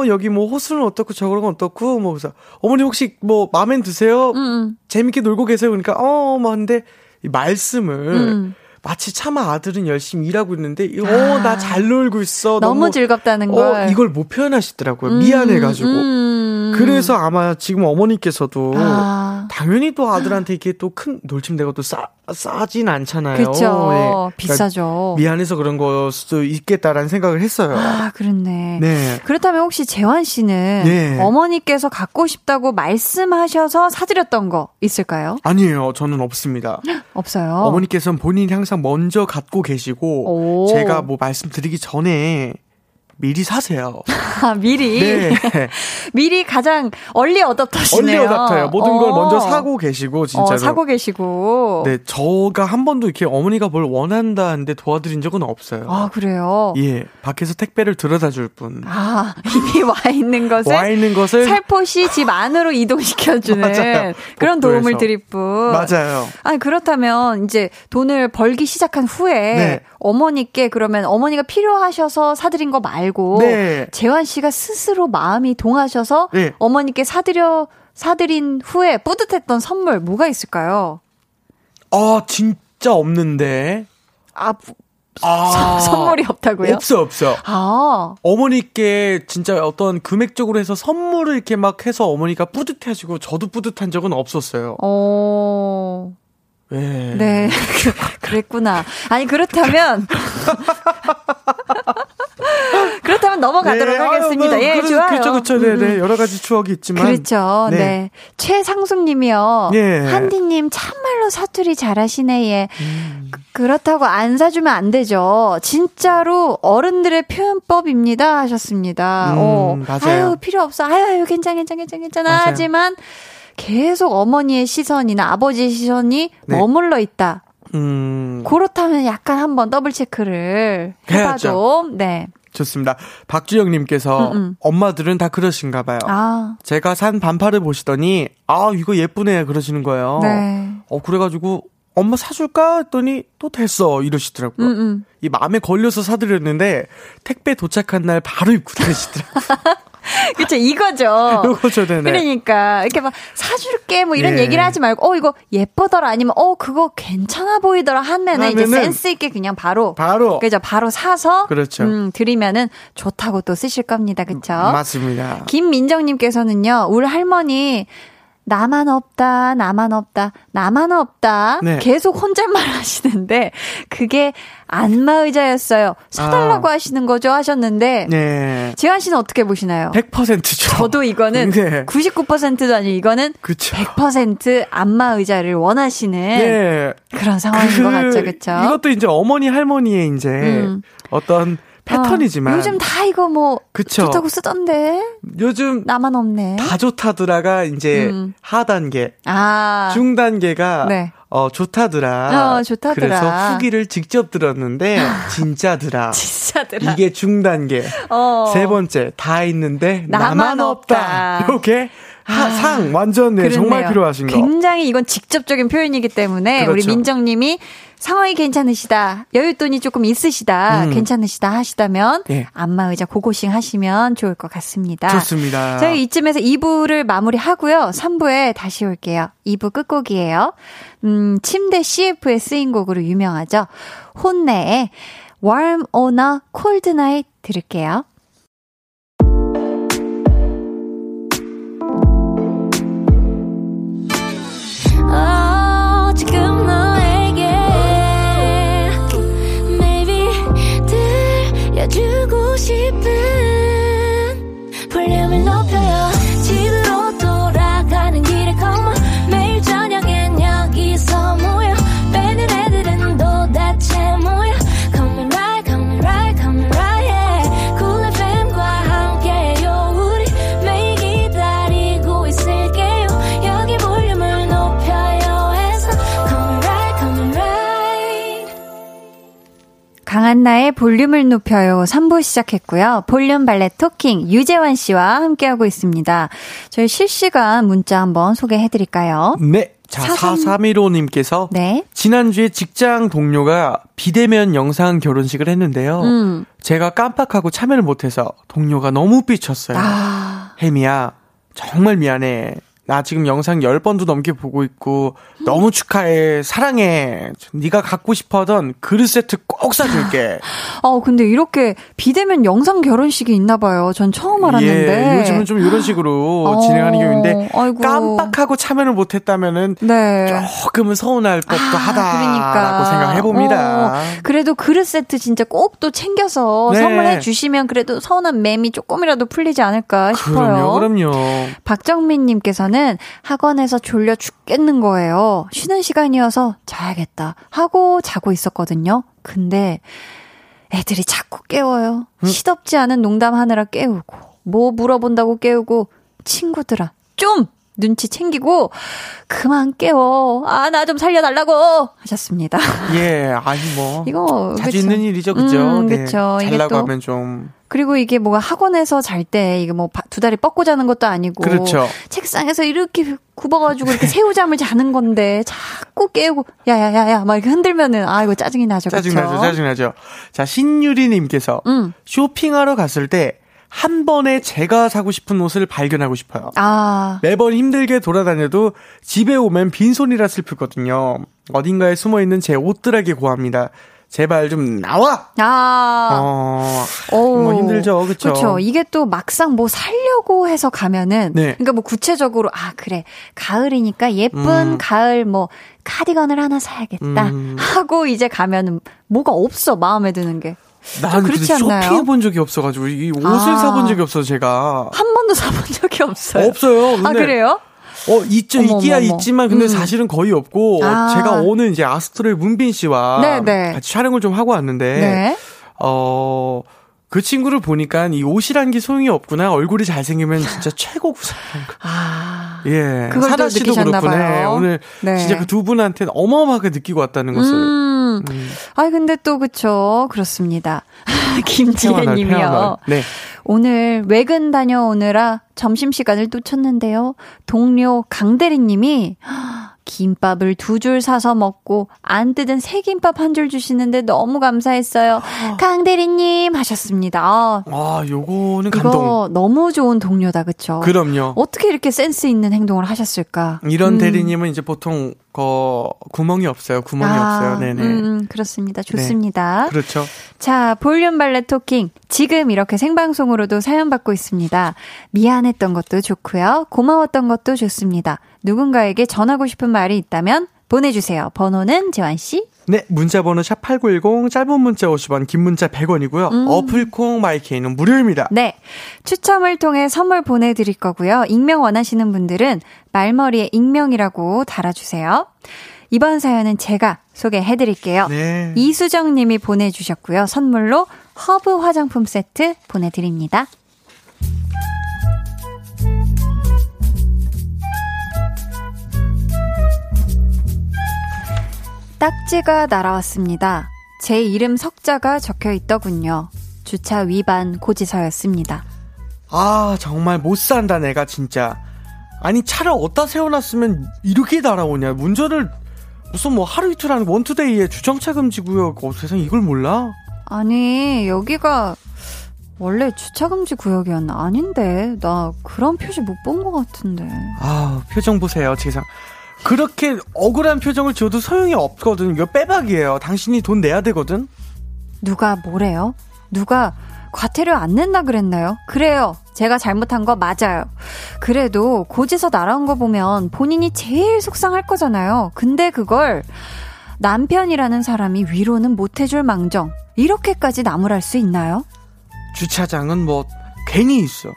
어 여기 뭐 호수는 어떻고 저런 건 어떻고 뭐 그래서 어머니 혹시 뭐 마음에 드세요? 음, 재밌게 놀고 계세요? 그러니까 어뭐 하는데 이 말씀을 음. 마치 차마 아들은 열심히 일하고 있는데 어나 잘 놀고 있어 아. 너무, 즐겁다는 걸. 어 이걸 못 표현하시더라고요 미안해가지고 음. 그래서 아마 지금 어머니께서도 아. 당연히 또 아들한테 이렇게 또큰 돌침대가 또 싸, 싸진 않잖아요. 그쵸. 예. 그러니까 비싸죠. 미안해서 그런 걸 수도 있겠다라는 생각을 했어요. 아, 그렇네. 네. 그렇다면 혹시 재환 씨는 네. 어머니께서 갖고 싶다고 말씀하셔서 사드렸던 거 있을까요? 아니에요. 저는 없습니다. 없어요. 어머니께서는 본인이 항상 먼저 갖고 계시고 오. 제가 뭐 말씀드리기 전에 미리 사세요. 아, 미리. 네. 미리 가장 얼리 어답터시네요. 얼리 어답터예요. 모든 어. 걸 먼저 사고 계시고 진짜로. 어, 사고 계시고. 네, 저가 한 번도 이렇게 어머니가 뭘 원한다 하는데 도와드린 적은 없어요. 아, 그래요? 예, 밖에서 택배를 들여다 줄 뿐. 아, 이미 와 있는 것을 와 있는 것을 살포시 집 안으로 이동시켜 주는 맞아요. 그런. 도움을 드릴 뿐. 맞아요. 아니, 그렇다면 이제 돈을 벌기 시작한 후에 네. 어머니께 그러면 어머니가 필요하셔서 사드린 거 말고 네. 재환 씨가 스스로 마음이 동하셔서 네. 어머니께 사드려 사드린 후에 뿌듯했던 선물 뭐가 있을까요? 아, 진짜 없는데. 아, 아, 선물이 없다고요? 없어, 없어. 아, 어머니께 진짜 어떤 금액적으로 해서 선물을 이렇게 막 해서 어머니가 뿌듯해 하시고 저도 뿌듯한 적은 없었어요. 어, 네. 네. 그랬구나. 아니, 그렇다면. 그렇다면 넘어가도록 네, 하겠습니다. 아유, 뭐, 예, 그래서 좋아요. 그렇죠, 그렇죠. 네, 음, 네. 음. 여러 가지 추억이 있지만. 그렇죠. 네. 네. 최상숙 님이요. 예. 한디님 참말로 사투리 잘하시네, 예. 음. 그- 그렇다고 안 사주면 안 되죠. 진짜로 어른들의 표현법입니다. 하셨습니다. 음, 어. 맞아요. 아유, 필요 없어. 아유, 아유, 괜찮아, 괜찮아, 괜찮아, 괜찮아. 하지만 계속 어머니의 시선이나 아버지의 시선이 네. 머물러 있다. 음, 그렇다면 약간 한번 더블 체크를 해봐도, 네. 좋습니다. 박주영님께서 음, 음. 엄마들은 다 그러신가 봐요. 아, 제가 산 반팔을 보시더니, 아, 이거 예쁘네. 그러시는 거예요. 네. 어, 그래가지고, 엄마 사줄까? 했더니, 또 됐어. 이러시더라고요. 음, 음. 이 마음에 걸려서 사드렸는데, 택배 도착한 날 바로 입고 다니시더라고요. 그쵸, 이거죠. 요거죠, 네네. 그러니까 이렇게 막 사줄게 뭐 이런 예. 얘기를 하지 말고 어 이거 예쁘더라 아니면 어 그거 괜찮아 보이더라 하면은 이제 하면은 센스 있게 그냥 바로 바로. 그죠 바로 사서 그렇죠. 음, 드리면은 좋다고 또 쓰실 겁니다 그쵸 맞습니다. 김민정님께서는요 우리 할머니 나만 없다, 나만 없다, 나만 없다. 네. 계속 혼잣말 하시는데, 그게 안마의자였어요. 사달라고 아. 하시는 거죠? 하셨는데, 네. 지환 씨는 어떻게 보시나요? 100%죠. 저도 이거는 네. 99%도 아니고 이거는 그쵸. 100% 안마 의자를 원하시는 네. 그런 상황인 것 같죠, 그쵸? 이것도 이제 어머니 할머니의 이제 음. 어떤 패턴이지만 어, 요즘 다 이거 뭐 그쵸. 좋다고 쓰던데 요즘 나만 없네. 다 좋다더라가 이제 음. 하단계, 아, 중단계가 네. 어 좋다더라. 어, 좋다더라. 그래서 후기를 직접 들었는데 진짜더라. 진짜더라. 이게 중단계. 어. 세 번째 다 있는데 나만 나만, 없다. 없다. 이렇게 하- 아, 상 완전 네, 그렇네요. 정말 필요하신 거. 굉장히 이건 직접적인 표현이기 때문에 우리 그렇죠. 민정님이 상황이 괜찮으시다, 여윳돈이 조금 있으시다, 음. 괜찮으시다 하시다면 예. 안마 의자 고고싱 하시면 좋을 것 같습니다. 좋습니다. 저희 이쯤에서 2부를 마무리하고요. 3부에 다시 올게요. 2부 끝곡이에요. 음, 침대 CF에 쓰인 곡으로 유명하죠. 혼내의 Warm on a Cold Night 들을게요. 강한나의 볼륨을 높여요. 3부 시작했고요. 볼륨 발레 토킹 유재환 씨와 함께하고 있습니다. 저희 실시간 문자 한번 소개해 드릴까요? 네. 자, 사삼- 4315님께서 네. 지난주에 직장 동료가 비대면 영상 결혼식을 했는데요. 음. 제가 깜빡하고 참여를 못해서 동료가 너무 삐쳤어요. 아, 혜미야, 정말 미안해. 나 지금 영상 10번도 넘게 보고 있고 너무 축하해. 사랑해. 네가 갖고 싶어하던 그릇 세트 꼭 사줄게. 어, 근데 이렇게 비대면 영상 결혼식이 있나 봐요. 전 처음 알았는데. 예, 요즘은 좀 이런 식으로 어, 진행하는 경우인데 아이고. 깜빡하고 참여를 못했다면은 네. 조금은 서운할 법도 아, 하다라고 생각해 봅니다. 어, 그래도 그릇 세트 진짜 꼭 또 챙겨서 네. 선물해 주시면 그래도 서운한 맴이 조금이라도 풀리지 않을까 싶어요. 그럼요, 그럼요. 박정민님께서는 학원에서 졸려 죽겠는 거예요. 쉬는 시간이어서 자야겠다 하고 자고 있었거든요. 근데 애들이 자꾸 깨워요. 시덥지 않은 농담 하느라 깨우고, 뭐 물어본다고 깨우고, 친구들아, 좀! 눈치 챙기고, 그만 깨워. 아, 나 좀 살려달라고! 하셨습니다. 예, 아니 뭐. 이거, 자주 그쵸. 있는 일이죠, 그죠? 음, 네. 그쵸. 또- 하면 좀. 그리고 이게 뭐가 학원에서 잘 때, 이게 뭐 두 다리 뻗고 자는 것도 아니고, 그렇죠. 책상에서 이렇게 굽어가지고 이렇게 새우잠을 자는 건데, 자꾸 깨우고, 야야야야, 막 이렇게 흔들면은, 아, 이거 짜증이 나죠. 그쵸? 짜증 나죠, 짜증 나죠. 자, 신유리님께서 음. 쇼핑하러 갔을 때 한 번에 제가 사고 싶은 옷을 발견하고 싶어요. 아, 매번 힘들게 돌아다녀도 집에 오면 빈손이라 슬프거든요. 어딘가에 숨어 있는 제 옷들에게 고합니다. 제발 좀 나와! 아. 어, 오. 뭐 힘들죠, 그쵸? 그렇죠. 이게 또 막상 뭐 살려고 해서 가면은 네. 그러니까 뭐 구체적으로 아 그래 가을이니까 예쁜 음. 가을 뭐 카디건을 하나 사야겠다 음. 하고 이제 가면은 뭐가 없어 마음에 드는 게. 난 그렇지 않나요? 쇼핑해 본 적이 없어가지고 이 옷을 아. 사본 적이 없어서 제가 한 번도 사본 적이 없어요. 없어요. 아 그래요? 어 있죠 어머, 있기야 어머. 있지만 근데 음. 사실은 거의 없고 아. 제가 오늘 이제 아스트로의 문빈 씨와 네, 네. 같이 촬영을 좀 하고 왔는데 네. 어. 그 친구를 보니까 이 옷이란 게 소용이 없구나. 얼굴이 잘생기면 진짜 최고 구상한 거. 아. 예. 사다 또 씨도 네. 봐요. 오늘 네. 진짜 그 두 분한테는 어마어마하게 느끼고 왔다는 것을. 음. 음. 아 근데 또 그쵸 그렇습니다. 김지혜님이요. 네. 오늘 외근 다녀오느라 점심 시간을 놓쳤는데요. 동료 강대리님이 김밥을 두 줄 사서 먹고 안 뜯은 새 김밥 한 줄 주시는데 너무 감사했어요. 강대리님 하셨습니다. 아, 아, 요거는 감동. 이거 너무 좋은 동료다 그쵸? 그럼요. 어떻게 이렇게 센스 있는 행동을 하셨을까? 이런 음. 대리님은 이제 보통 거 구멍이 없어요. 구멍이 아, 없어요. 네네. 음, 그렇습니다. 좋습니다. 그렇죠. 자, 볼륨 발레 토킹. 지금 이렇게 생방송으로도 사연 받고 있습니다. 미안했던 것도 좋고요. 고마웠던 것도 좋습니다. 누군가에게 전하고 싶은 말이 있다면 보내주세요. 번호는 재환씨. 네, 문자 번호 샵8910 짧은 문자 50원, 긴 문자 100원이고요. 음. 어플 콩 마이케이는 무료입니다. 네. 추첨을 통해 선물 보내드릴 거고요. 익명 원하시는 분들은 말머리에 익명이라고 달아주세요. 이번 사연은 제가 소개해드릴게요. 네. 이수정 님이 보내주셨고요. 선물로 허브 화장품 세트 보내드립니다. 딱지가 날아왔습니다. 제 이름 석자가 적혀 있더군요. 주차 위반 고지서였습니다. 아, 정말 못 산다, 내가 진짜. 아니, 차를 어디다 세워놨으면 이렇게 날아오냐. 운전을 무슨 뭐 하루 이틀 하는 원투데이에 주정차 금지 구역. 어, 세상 이걸 몰라? 아니, 여기가 원래 주차 금지 구역이었나? 아닌데. 나 그런 표시 못 본 것 같은데. 아, 표정 보세요, 세상. 그렇게 억울한 표정을 지어도 소용이 없거든. 이거 빼박이에요. 당신이 돈 내야 되거든. 누가 뭐래요? 누가 과태료 안 낸다 그랬나요? 그래요. 제가 잘못한 거 맞아요. 그래도 고지서 날아온 거 보면 본인이 제일 속상할 거잖아요. 근데 그걸 남편이라는 사람이 위로는 못 해줄 망정. 이렇게까지 나무랄 수 있나요? 주차장은 뭐 괜히 있어.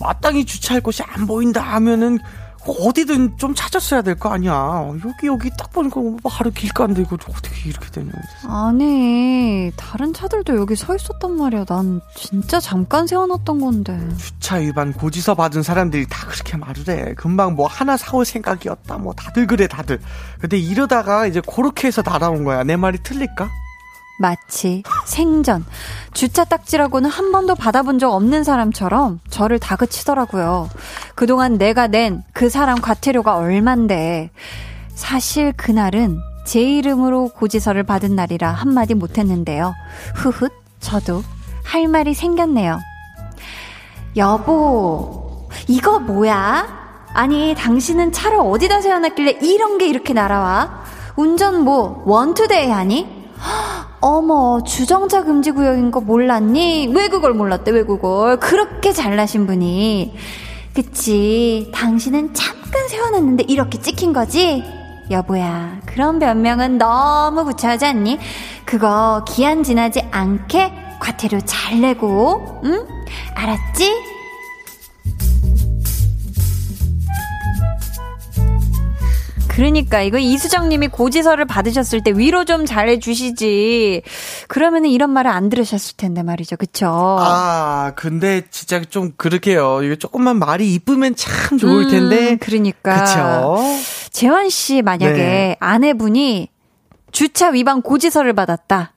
마땅히 주차할 곳이 안 보인다 하면은 어디든 좀 찾았어야 될 거 아니야. 여기 여기 딱 보니까 뭐 하루 길가인데 이거 어떻게 이렇게 되냐. 아니, 다른 차들도 여기 서 있었단 말이야. 난 진짜 잠깐 세워놨던 건데. 주차 위반 고지서 받은 사람들이 다 그렇게 말을 해. 금방 뭐 하나 사올 생각이었다. 뭐 다들 그래 다들. 근데 이러다가 이제 그렇게 해서 날아온 거야. 내 말이 틀릴까? 마치 생전 주차 딱지라고는 한 번도 받아본 적 없는 사람처럼 저를 다그치더라고요. 그동안 내가 낸 그 사람 과태료가 얼만데 사실 그날은 제 이름으로 고지서를 받은 날이라 한마디 못했는데요. 후훗 저도 할 말이 생겼네요. 여보, 이거 뭐야? 아니, 당신은 차를 어디다 세워놨길래 이런 게 이렇게 날아와? 운전 뭐, 원투데이 하니? 헉, 어머, 주정차 금지 구역인 거 몰랐니? 왜 그걸 몰랐대, 왜 그걸? 그렇게 잘나신 분이. 그치, 당신은 잠깐 세워놨는데 이렇게 찍힌 거지? 여보야, 그런 변명은 너무 구차하지 않니? 그거 기한 지나지 않게 과태료 잘 내고, 응? 알았지? 그러니까 이거 이수정 님이 고지서를 받으셨을 때 위로 좀 잘해 주시지. 그러면은 이런 말을 안 들으셨을 텐데 말이죠. 그쵸? 아, 근데 진짜 좀 그렇게요. 이거 조금만 말이 이쁘면 참 좋을 텐데. 음, 그러니까. 그쵸. 재환 씨 만약에 네. 아내분이 주차 위반 고지서를 받았다.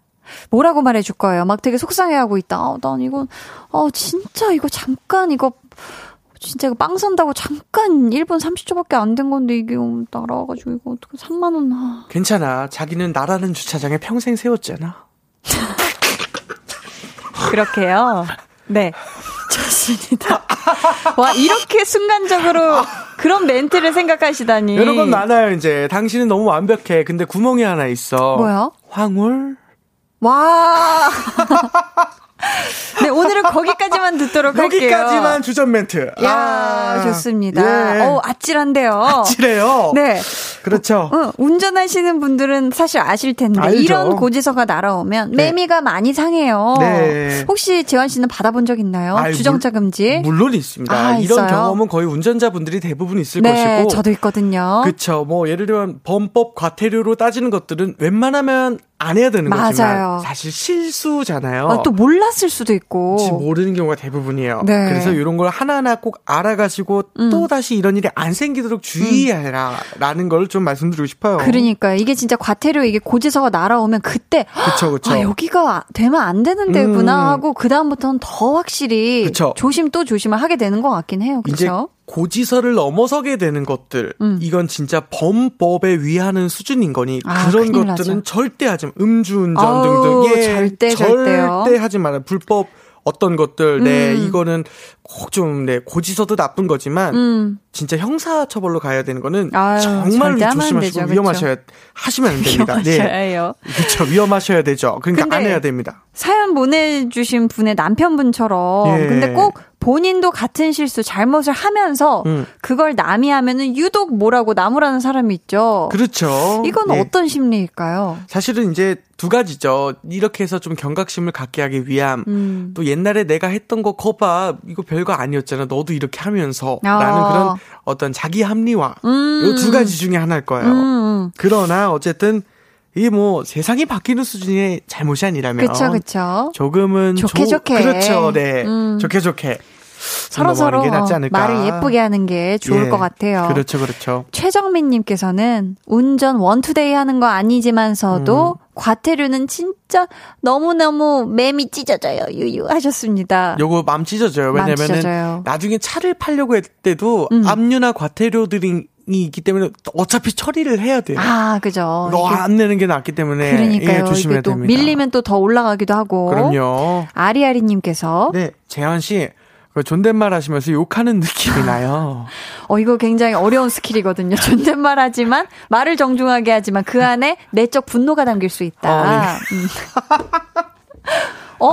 뭐라고 말해줄 거예요? 막 되게 속상해하고 있다. 아, 난 이건, 어, 진짜 이거 잠깐 이거, 진짜 이거 빵 산다고 잠깐 1분 30초밖에 안 된 건데 이게 날아와가지고 이거 어떻게 3만원, 아. 괜찮아. 자기는 나라는 주차장에 평생 세웠잖아. 그렇게요. 네. 좋습니다. 와, 이렇게 순간적으로 그런 멘트를 생각하시다니. 이런 건 많아요, 이제. 당신은 너무 완벽해. 근데 구멍이 하나 있어. 뭐야? 황홀? 와. 네, 오늘은 거기까지만 듣도록 할게요. 여기까지만 주전 멘트. 야, 아, 좋습니다. 예. 어, 아찔한데요. 칠해요. 네. 그렇죠. 어, 운전하시는 분들은 사실 아실 텐데 알죠. 이런 고지서가 날아오면 네. 매미가 많이 상해요. 네. 혹시 재환 씨는 받아본 적 있나요? 아이, 주정차 금지? 물 론 있습니다. 아, 이런 있어요? 경험은 거의 운전자분들이 대부분 있을 네, 것이고. 저도 있거든요. 그쵸. 뭐, 예를 들면, 범법 과태료로 따지는 것들은 웬만하면 안 해야 되는 맞아요. 거지만, 사실 실수잖아요. 어, 또 몰랐을 수도 있고. 모르는 경우가 대부분이에요. 네. 그래서 이런 걸 하나하나 꼭 알아가시고 음. 또 다시 이런 일이 안 생기도록 주의해라라는 걸좀 말씀드리고 싶어요. 그러니까 이게 진짜 과태료 이게 고지서가 날아오면 그때 그쵸, 그쵸. 아 여기가 되면 안 되는 데구나 음. 하고 그 다음부터는 더 확실히 그쵸. 조심 또 조심을 하게 되는 것 같긴 해요. 그렇죠? 고지서를 넘어서게 되는 것들 음. 이건 진짜 범법에 위하는 수준인 거니 아, 그런 것들은 나죠. 절대 하지 마. 음주운전 아우, 등등 예, 절대, 절대요. 절대 하지 마라. 불법 어떤 것들 네 음. 이거는 꼭 좀 네 고지서도 나쁜 거지만 음. 진짜 형사 처벌로 가야 되는 거는 아유, 정말 조심하시고? 위험하셔야 하시면 안 됩니다. 네. 위험하셔요. 그렇죠. 위험하셔야 되죠. 그러니까 안 해야 됩니다. 사연 보내 주신 분의 남편분처럼 예. 근데 꼭 본인도 같은 실수 잘못을 하면서 음. 그걸 남이 하면은 유독 뭐라고 나무라는 사람이 있죠. 그렇죠. 이건 네. 어떤 심리일까요? 사실은 이제 두 가지죠. 이렇게 해서 좀 경각심을 갖게 하기 위함. 음. 또 옛날에 내가 했던 거 거봐 이거 별거 아니었잖아. 너도 이렇게 하면서 아. 라는 그런 어떤 자기 합리화. 음. 요두 가지 중에 하나일 거예요. 음. 그러나 어쨌든 이게 뭐 세상이 바뀌는 수준의 잘못이 아니라면 그쵸, 그쵸. 조금은 좋게, 조- 좋게. 그렇죠. 네. 음. 좋게 좋게 서로 서로. 말을 예쁘게 하는 게 좋을 예. 것 같아요. 그렇죠. 그렇죠. 최정민님께서는 운전 원투데이 하는 거 아니지만서도 음. 과태료는 진짜 너무 너무 맴이 찢어져요. 유유 하셨습니다. 요거 마음 찢어져요. 왜냐면은 찢어져요. 나중에 차를 팔려고 할 때도 음. 압류나 과태료들이 있기 때문에 어차피 처리를 해야 돼요. 아, 그죠. 너 이게 안 내는 게 낫기 때문에 그러니까요. 예, 조심해야 또 됩니다. 밀리면 또 더 올라가기도 하고. 그럼요. 아리아리님께서 네, 재환 씨. 그 존댓말 하시면서 욕하는 느낌이 나요. 어 이거 굉장히 어려운 skill이거든요. 존댓말 하지만 말을 정중하게 하지만 그 안에 내적 분노가 담길 수 있다. 어, 네. 음. 어?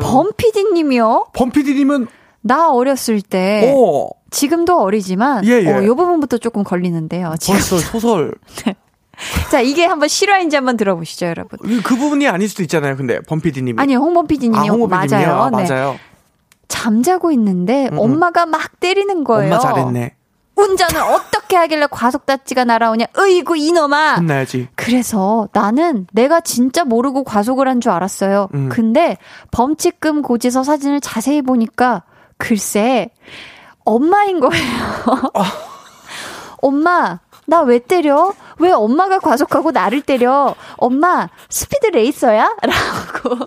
범피디님이요? 범피디님은 나 어렸을 때오 지금도 어리지만 예, 예. 어, 요 부분부터 조금 걸리는데요. 벌써 소설 자 이게 한번 실화인지 한번 들어보시죠, 여러분. 그 부분이 아닐 수도 있잖아요. 근데 범피디님이 아니 홍범 PD님이 아, 홍보 PD님이요? 맞아요. 네. 맞아요. 잠자고 있는데 음, 음. 엄마가 막 때리는 거예요. 엄마 잘했네. 운전을 어떻게 하길래 과속다치가 날아오냐? 으이구 이놈아. 혼나야지. 그래서 나는 내가 진짜 모르고 과속을 한 줄 알았어요. 음. 근데 범칙금 고지서 사진을 자세히 보니까 글쎄 엄마인 거예요. 엄마 나 왜 때려? 왜 엄마가 과속하고 나를 때려? 엄마 스피드 레이서야? 라고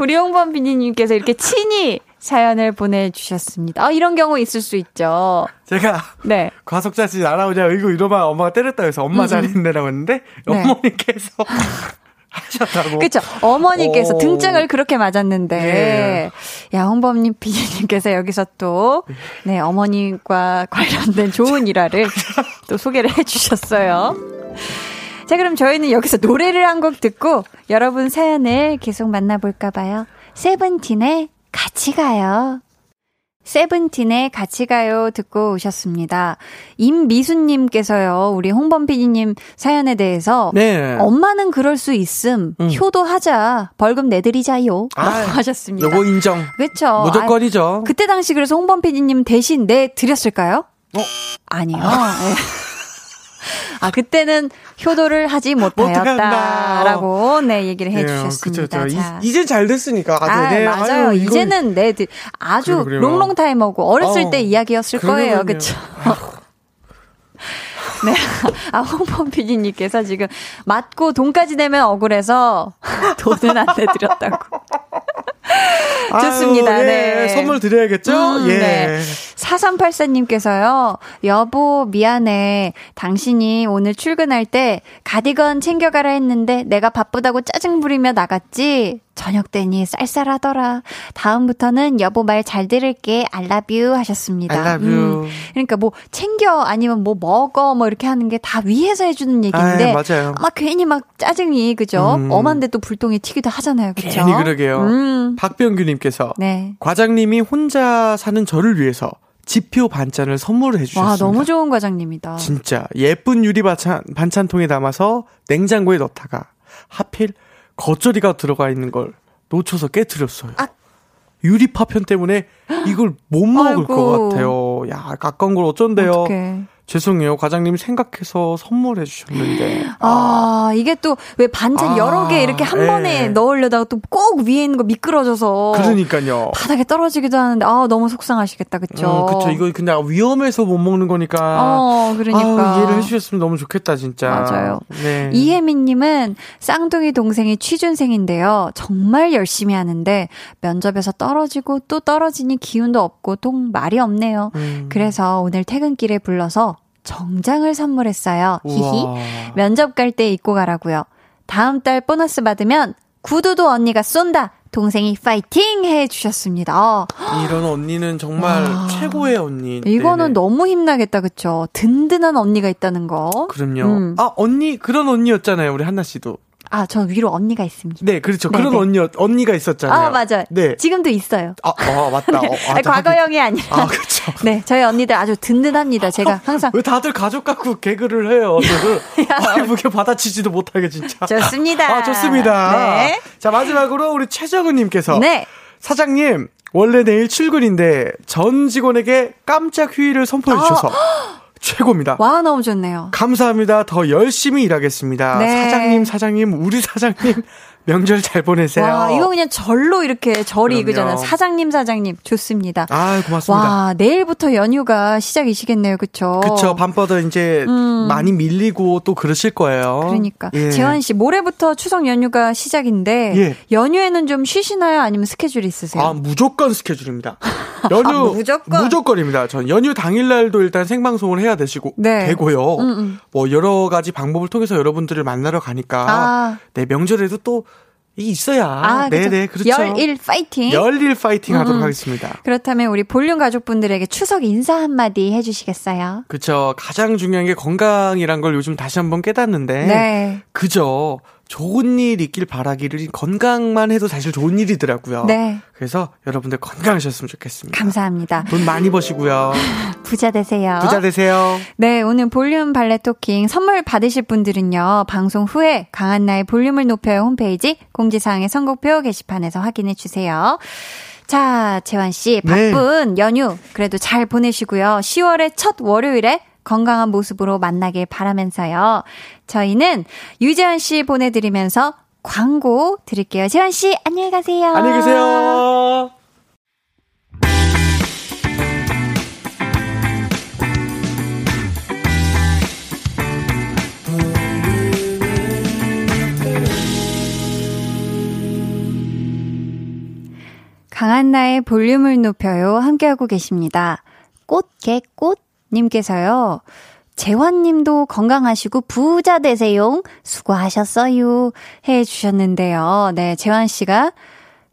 우리 홍범 비니님께서 이렇게 친히 사연을 보내주셨습니다. 아, 이런 경우 있을 수 있죠. 제가 네. 과속자씨 날아오냐 이거 이러면 엄마가 때렸다 해서 엄마 잘했네라고 했는데 네. 어머니께서 하셨다고. 그쵸. 어머니께서 오. 등짝을 그렇게 맞았는데. 야, 홍범님 PD님께서 여기서 또, 네, 어머니과 관련된 좋은 일화를 또 소개를 해 주셨어요. 자, 그럼 저희는 여기서 노래를 한 곡 듣고 여러분 사연을 계속 만나 볼까 봐요. 세븐틴의 같이 가요. 세븐틴의 같이 가요 듣고 오셨습니다. 임미수님께서요, 우리 홍범 PD님 사연에 대해서 네. 엄마는 그럴 수 있음. 음. 효도하자. 벌금 내드리자요. 아, 하셨습니다. 요거 인정. 그렇죠. 무조건이죠. 그때 당시 그래서 홍범 PD님 대신 내 드렸을까요? 어? 아니요. 네. 아, 그때는 효도를 하지 못하였다라고 네, 얘기를 해 주셨습니다. 그쵸, 이젠 잘 됐으니까. 아, 아 네. 맞아요. 아유, 이제는 네, 드- 아주 그래요, 그래요. 롱롱 타임하고 어렸을 어, 때 이야기였을 거예요. 그쵸? 네. 아, 홍범 PD님께서 지금 맞고 돈까지 내면 억울해서 돈은 안 내드렸다고. 좋습니다. 아유, 예, 네. 선물 드려야겠죠? 음, 예. 네. 4384님께서요, 여보, 미안해. 당신이 오늘 출근할 때 가디건 챙겨가라 했는데 내가 바쁘다고 짜증 부리며 나갔지? 저녁 때니 쌀쌀하더라. 다음부터는 여보 말 잘 들을게. You 하셨습니다. You. 음, 그러니까 뭐 챙겨 아니면 뭐 먹어 뭐 이렇게 하는 게 다 위에서 해주는 얘기인데. 아이, 맞아요. 막 괜히 막 짜증이, 그죠? 음. 엄한데 또 불똥이 튀기도 하잖아요. 그죠? 괜히 그러게요. 음. 박병규님께서 네. 과장님이 혼자 사는 저를 위해서 지표 반찬을 선물을 해주셨습니다. 와, 너무 좋은 과장님이다. 진짜 예쁜 유리 반찬, 반찬통에 담아서 냉장고에 넣다가 하필 겉절이가 들어가 있는 걸 놓쳐서 깨뜨렸어요. 아. 유리 파편 때문에 이걸 못 먹을 아이고. 것 같아요. 야, 아까운 걸 어쩐대요. 어떡해. 죄송해요. 과장님 생각해서 선물해 주셨는데. 아, 이게 또 왜 반찬 아, 여러 개 이렇게 한 예. 번에 넣으려다가 또 꼭 위에 있는 거 미끄러져서 그러니까요. 바닥에 떨어지기도 하는데 아, 너무 속상하시겠다. 그쵸? 어, 그쵸. 이거 그냥 위험해서 못 먹는 거니까. 어, 그러니까. 아우, 이해를 해 주셨으면 너무 좋겠다, 진짜. 맞아요. 네. 이혜민 님은 쌍둥이 동생이 취준생인데요. 정말 열심히 하는데 면접에서 떨어지고 또 떨어지니 기운도 없고 통 말이 없네요. 음. 그래서 오늘 퇴근길에 불러서 정장을 선물했어요. 히히. 면접 갈 때 입고 가라고요. 다음 달 보너스 받으면 구두도 언니가 쏜다. 동생이 파이팅 해 주셨습니다. 어, 이런 언니는 정말 와. 최고의 언니. 이거는 네네. 너무 힘나겠다. 그쵸? 든든한 언니가 있다는 거. 그럼요. 음. 아, 언니, 그런 언니였잖아요, 우리 한나 씨도. 아, 저 위로 언니가 있습니다. 네, 그렇죠. 네, 그런 네. 언니, 언니가 있었잖아요. 아, 맞아요. 네. 지금도 있어요. 아, 아 맞다. 어, 아, 다- 과거형이 아니라. 아, 그렇죠. 네, 저희 언니들 아주 든든합니다. 제가 항상. 왜 다들 가족 갖고 개그를 해요? 저를 아, 무게 받아치지도 못하게 진짜. 좋습니다. 아, 좋습니다. 네. 자, 마지막으로 우리 최정은님께서. 네. 사장님, 원래 내일 출근인데 전 직원에게 깜짝 휴일을 선포해 주셔서 최고입니다. 아. 와, 너무 좋네요. 감사합니다. 더 열심히 일하겠습니다. 네. 사장님, 사장님, 우리 사장님 명절 잘 보내세요. 와, 이거 그냥 절로 이렇게 절이. 그잖아요. 사장님, 사장님. 좋습니다. 아, 고맙습니다. 와, 내일부터 연휴가 시작이시겠네요. 그쵸? 그쵸. 밤바다 이제 음. 많이 밀리고 또 그러실 거예요. 그러니까. 예. 재환 씨, 모레부터 추석 연휴가 시작인데, 예. 연휴에는 좀 쉬시나요? 아니면 스케줄이 있으세요? 아, 무조건 스케줄입니다. 연휴 아, 무조건? 무조건입니다. 전 연휴 당일날도 일단 생방송을 해야 되시고 네. 되고요. 음, 음. 뭐 여러 가지 방법을 통해서 여러분들을 만나러 가니까 아. 네 명절에도 또 이게 있어야 아, 네네 네, 그렇죠. 열일 파이팅. 열일 파이팅 하도록 음, 음. 하겠습니다. 그렇다면 우리 볼륨 가족분들에게 추석 인사 한마디 해주시겠어요? 그쵸. 가장 중요한 게 건강이란 걸 요즘 다시 한번 깨닫는데. 네. 그죠. 좋은 일 있길 바라기를 건강만 해도 사실 좋은 일이더라고요. 네. 그래서 여러분들 건강하셨으면 좋겠습니다. 감사합니다. 돈 많이 버시고요. 부자 되세요. 부자 되세요. 네, 오늘 볼륨 발레 토킹 선물 받으실 분들은요, 방송 후에 강한나의 볼륨을 높여요 홈페이지 공지사항의 선곡표 게시판에서 확인해 주세요. 자, 재환씨, 네. 바쁜 연휴, 그래도 잘 보내시고요. 10월의 첫 월요일에 건강한 모습으로 만나길 바라면서요. 저희는 유재환 씨 보내드리면서 광고 드릴게요. 재환 씨, 안녕히 가세요. 안녕히 계세요. 강한 나의 볼륨을 높여요. 함께하고 계십니다. 꽃개꽃 님께서요. 재환 님도 건강하시고 부자 되세요. 수고하셨어요. 해 주셨는데요. 네, 재환 씨가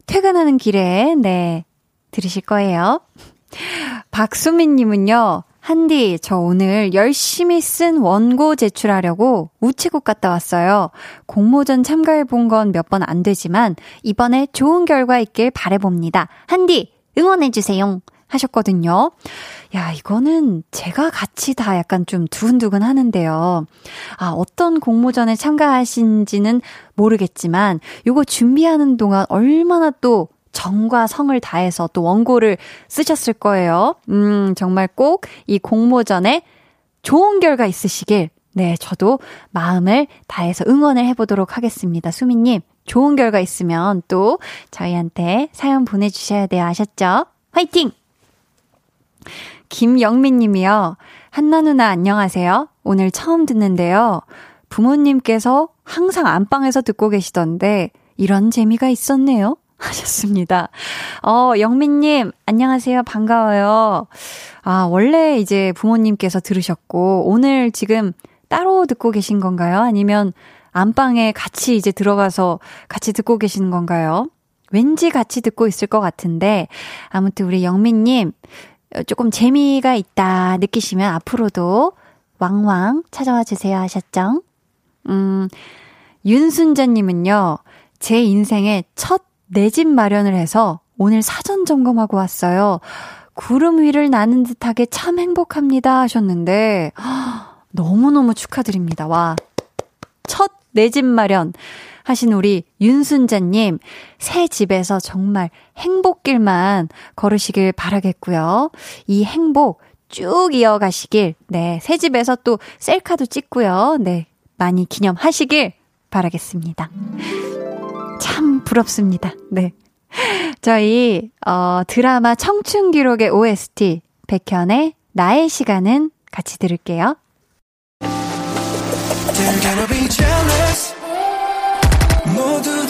퇴근하는 길에, 네, 들으실 거예요. 박수민 님은요, 한디, 저 오늘 열심히 쓴 원고 제출하려고 우체국 갔다 왔어요. 공모전 참가해 본 건 몇 번 안 되지만, 이번에 좋은 결과 있길 바래봅니다. 한디, 응원해주세요. 하셨거든요. 야, 이거는 제가 같이 다 약간 좀 두근두근 하는데요. 아, 어떤 공모전에 참가하신지는 모르겠지만, 요거 준비하는 동안 얼마나 또 정과 성을 다해서 또 원고를 쓰셨을 거예요. 음, 정말 꼭 이 공모전에 좋은 결과 있으시길 네, 저도 마음을 다해서 응원을 해보도록 하겠습니다. 수미님, 좋은 결과 있으면 또 저희한테 사연 보내주셔야 돼요. 아셨죠? 화이팅! 김영민 님이요. 한나 누나 안녕하세요. 오늘 처음 듣는데요. 부모님께서 항상 안방에서 듣고 계시던데 이런 재미가 있었네요. 하셨습니다. 어, 영민님, 안녕하세요. 반가워요. 아, 원래 이제 부모님께서 들으셨고, 오늘 지금 따로 듣고 계신 건가요? 아니면 안방에 같이 이제 들어가서 같이 듣고 계시는 건가요? 왠지 같이 듣고 있을 것 같은데, 아무튼 우리 영민님, 조금 재미가 있다 느끼시면 앞으로도 왕왕 찾아와 주세요 하셨죠? 음, 윤순자님은요, 제 인생의 첫 내 집 마련을 해서 오늘 사전 점검하고 왔어요. 구름 위를 나는 듯하게 참 행복합니다 하셨는데, 너무너무 축하드립니다. 와. 첫 내 집 마련 하신 우리 윤순자님, 새 집에서 정말 행복길만 걸으시길 바라겠고요. 이 행복 쭉 이어가시길, 네, 새 집에서 또 셀카도 찍고요. 네, 많이 기념하시길 바라겠습니다. 참 부럽습니다. 네. 저희, 어, 드라마 청춘 기록의 OST, 백현의 나의 시간은 같이 들을게요.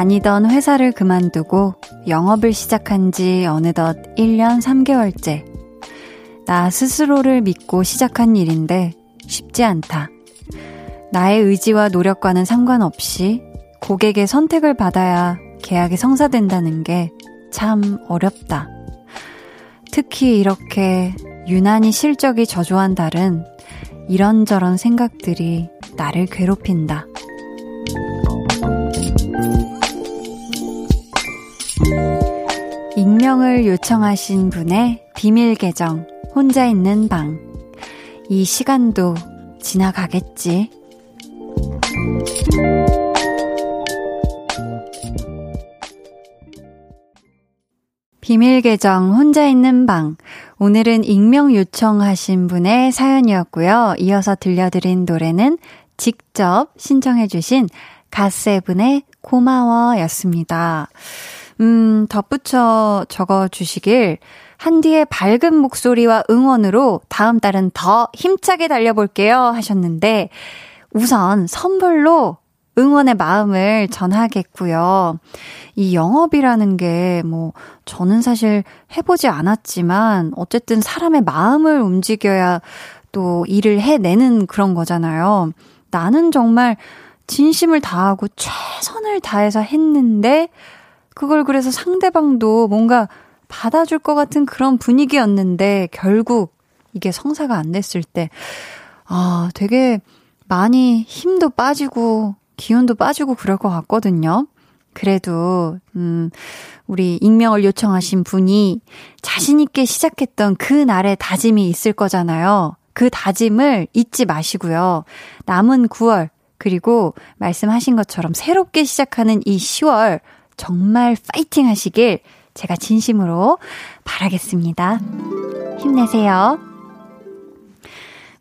다니던 회사를 그만두고 영업을 시작한 지 어느덧 1년 3개월째. 나 스스로를 믿고 시작한 일인데 쉽지 않다. 나의 의지와 노력과는 상관없이 고객의 선택을 받아야 계약이 성사된다는 게 참 어렵다. 특히 이렇게 유난히 실적이 저조한 달은 이런저런 생각들이 나를 괴롭힌다. 익명을 요청하신 분의 비밀 계정, 혼자 있는 방. 이 시간도 지나가겠지. 비밀 계정 혼자 있는 방. 오늘은 익명 요청하신 분의 사연이었고요. 이어서 들려드린 노래는 직접 신청해주신 갓세븐의 고마워 였습니다. 음, 덧붙여 적어 주시길 한디의 밝은 목소리와 응원으로 다음 달은 더 힘차게 달려볼게요 하셨는데 우선 선물로 응원의 마음을 전하겠고요. 이 영업이라는 게 뭐 저는 사실 해보지 않았지만 어쨌든 사람의 마음을 움직여야 또 일을 해내는 그런 거잖아요. 나는 정말 진심을 다하고 최선을 다해서 했는데 그걸 그래서 상대방도 뭔가 받아줄 것 같은 그런 분위기였는데 결국 이게 성사가 안 됐을 때, 아, 되게 많이 힘도 빠지고 기운도 빠지고 그럴 것 같거든요. 그래도, 음, 우리 익명을 요청하신 분이 자신있게 시작했던 그 날의 다짐이 있을 거잖아요. 그 다짐을 잊지 마시고요. 남은 9월, 그리고 말씀하신 것처럼 새롭게 시작하는 이 10월, 정말 파이팅 하시길 제가 진심으로 바라겠습니다. 힘내세요.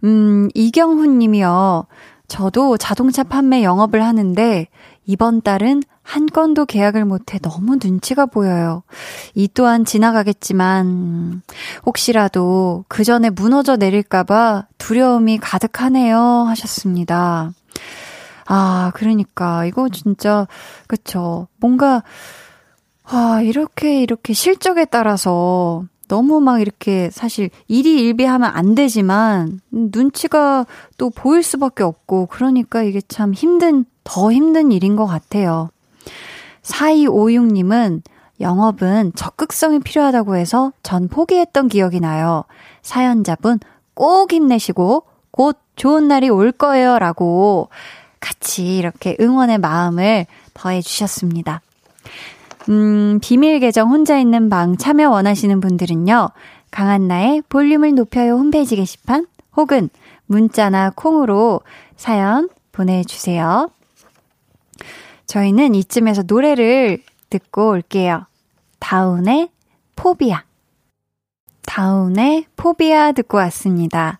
음, 이경훈 님이요. 저도 자동차 판매 영업을 하는데 이번 달은 한 건도 계약을 못해 너무 눈치가 보여요. 이 또한 지나가겠지만 혹시라도 그 전에 무너져 내릴까봐 두려움이 가득하네요 하셨습니다. 아, 그러니까 이거 진짜 그쵸. 뭔가 아, 이렇게 이렇게 실적에 따라서 너무 막 이렇게 사실 일이 일비하면 안 되지만 눈치가 또 보일 수밖에 없고 그러니까 이게 참 힘든, 더 힘든 일인 것 같아요. 4256님은 영업은 적극성이 필요하다고 해서 전 포기했던 기억이 나요. 사연자분 꼭 힘내시고 곧 좋은 날이 올 거예요. 라고 같이 이렇게 응원의 마음을 더해주셨습니다. 음, 비밀 계정 혼자 있는 방 참여 원하시는 분들은요. 강한나의 볼륨을 높여요 홈페이지 게시판 혹은 문자나 콩으로 사연 보내주세요. 저희는 이쯤에서 노래를 듣고 올게요. 다운의 포비아. 다운의 포비아 듣고 왔습니다.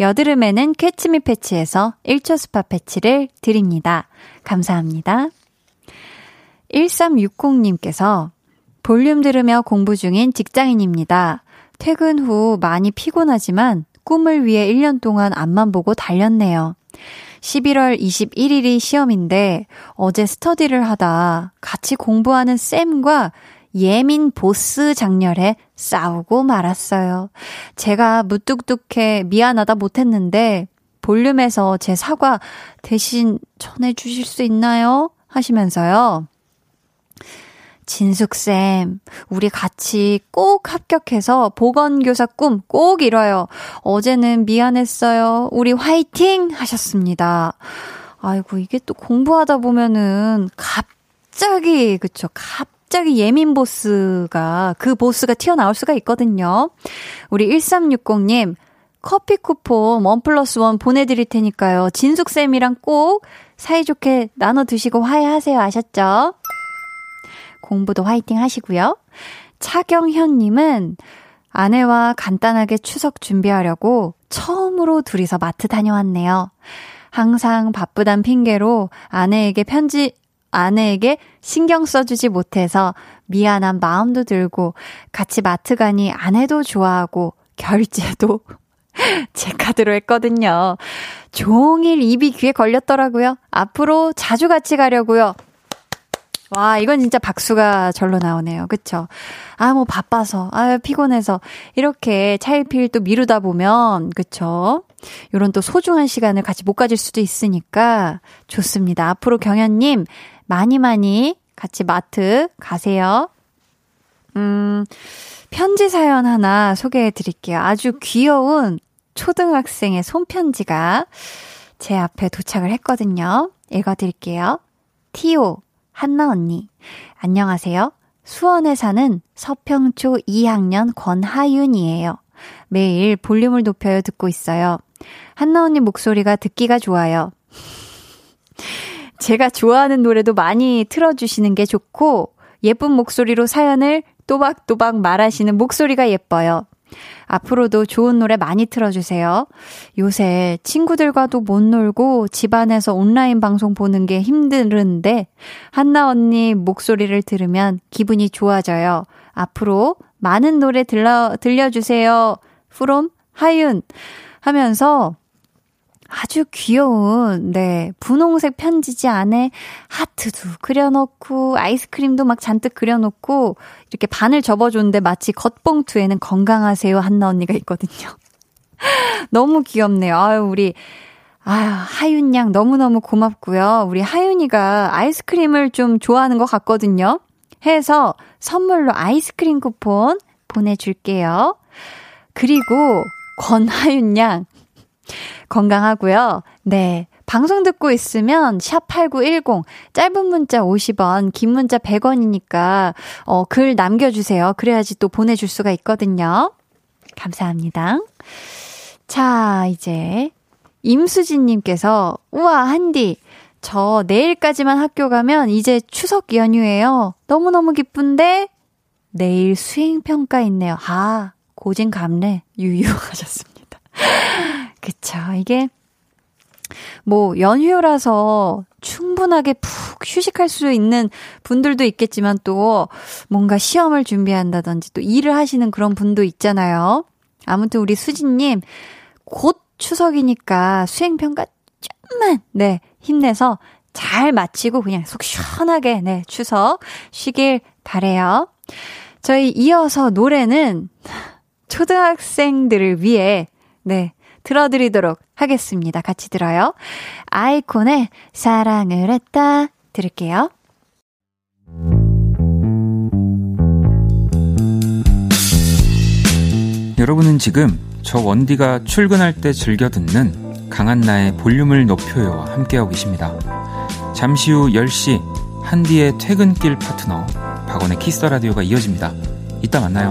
여드름에는 캐치미 패치에서 1초 스파 패치를 드립니다. 감사합니다. 1360님께서 볼륨 들으며 공부 중인 직장인입니다. 퇴근 후 많이 피곤하지만 꿈을 위해 1년 동안 앞만 보고 달렸네요. 11월 21일이 시험인데 어제 스터디를 하다 같이 공부하는 쌤과 예민 보스 장렬에 싸우고 말았어요. 제가 무뚝뚝해 미안하다 못했는데 볼륨에서 제 사과 대신 전해주실 수 있나요? 하시면서요. 진숙쌤, 우리 같이 꼭 합격해서 보건교사 꿈 꼭 이뤄요. 어제는 미안했어요. 우리 화이팅! 하셨습니다. 아이고, 이게 또 공부하다 보면은 갑자기, 그쵸. 갑 자기 예민 보스가, 그 보스가 튀어나올 수가 있거든요. 우리 1360님, 커피 쿠폰 원 플러스 원 보내드릴 테니까요. 진숙쌤이랑 꼭 사이좋게 나눠 드시고 화해하세요. 아셨죠? 공부도 화이팅 하시고요. 차경현님은 아내와 간단하게 추석 준비하려고 처음으로 둘이서 마트 다녀왔네요. 항상 바쁘단 핑계로 아내에게 편지, 아내에게 신경 써주지 못해서 미안한 마음도 들고 같이 마트 가니 아내도 좋아하고 결제도 제 카드로 했거든요. 종일 입이 귀에 걸렸더라고요. 앞으로 자주 같이 가려고요. 와, 이건 진짜 박수가 절로 나오네요. 그쵸? 아, 뭐 바빠서, 아, 피곤해서, 이렇게 차일피일 또 미루다 보면, 그쵸? 요런 또 소중한 시간을 같이 못 가질 수도 있으니까 좋습니다. 앞으로 경현님, 많이 많이 같이 마트 가세요. 음, 편지 사연 하나 소개해 드릴게요. 아주 귀여운 초등학생의 손편지가 제 앞에 도착을 했거든요. 읽어 드릴게요. 티오, 한나 언니. 안녕하세요. 수원에 사는 서평초 2학년 권하윤이에요. 매일 볼륨을 높여요 듣고 있어요. 한나 언니 목소리가 듣기가 좋아요. 제가 좋아하는 노래도 많이 틀어주시는 게 좋고, 예쁜 목소리로 사연을 또박또박 말하시는 목소리가 예뻐요. 앞으로도 좋은 노래 많이 틀어주세요. 요새 친구들과도 못 놀고 집안에서 온라인 방송 보는 게 힘든데, 한나 언니 목소리를 들으면 기분이 좋아져요. 앞으로 많은 노래 들려, 들려주세요. 프롬 하윤. 하면서 아주 귀여운, 네, 분홍색 편지지 안에 하트도 그려놓고, 아이스크림도 막 잔뜩 그려놓고, 이렇게 반을 접어줬는데 마치 겉봉투에는 건강하세요 한나 언니가 있거든요. 너무 귀엽네요. 아유, 우리, 아유, 하윤 양 너무너무 고맙고요. 우리 하윤이가 아이스크림을 좀 좋아하는 것 같거든요. 해서 선물로 아이스크림 쿠폰 보내줄게요. 그리고 권하윤 양, 건강하고요. 네. 방송 듣고 있으면 샵8910 짧은 문자 50원, 긴 문자 100원이니까 어, 글 남겨 주세요. 그래야지 또 보내 줄 수가 있거든요. 감사합니다. 자, 이제 임수진 님께서 우와, 한디 저 내일까지만 학교 가면 이제 추석 연휴예요. 너무너무 기쁜데 내일 수행 평가 있네요. 아, 고진 감래 유유하셨습니다. 그쵸. 이게 뭐 연휴라서 충분하게 푹 휴식할 수 있는 분들도 있겠지만 또 뭔가 시험을 준비한다든지 또 일을 하시는 그런 분도 있잖아요. 아무튼 우리 수진님 곧 추석이니까 수행평가 좀만 네 힘내서 잘 마치고 그냥 속 시원하게 네 추석 쉬길 바래요. 저희 이어서 노래는 초등학생들을 위해 네 들어드리도록 하겠습니다. 같이 들어요. 아이콘의 사랑을 했다 들을게요. 여러분은 지금 저 원디가 출근할 때 즐겨 듣는 강한나의 볼륨을 높여요와 함께하고 계십니다. 잠시 후 10시 한디의 퇴근길 파트너 박원의 키스 라디오가 이어집니다. 이따 만나요.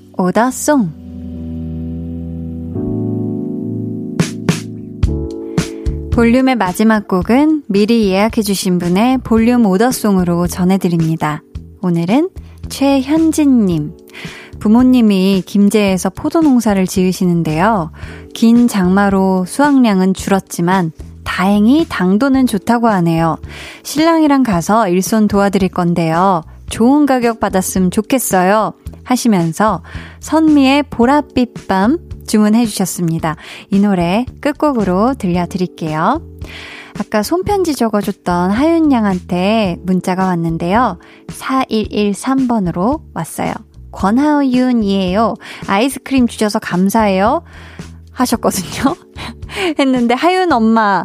오더송. 볼륨의 마지막 곡은 미리 예약해주신 분의 볼륨 오더송으로 전해드립니다. 오늘은 최현진님. 부모님이 김제에서 포도 농사를 지으시는데요. 긴 장마로 수확량은 줄었지만 다행히 당도는 좋다고 하네요. 신랑이랑 가서 일손 도와드릴 건데요. 좋은 가격 받았으면 좋겠어요. 하시면서 선미의 보랏빛 밤 주문해 주셨습니다. 이 노래 끝곡으로 들려드릴게요. 아까 손편지 적어줬던 하윤 양한테 문자가 왔는데요. 4113번으로 왔어요. 권하윤이에요. 아이스크림 주셔서 감사해요. 하셨거든요. 했는데 하윤 엄마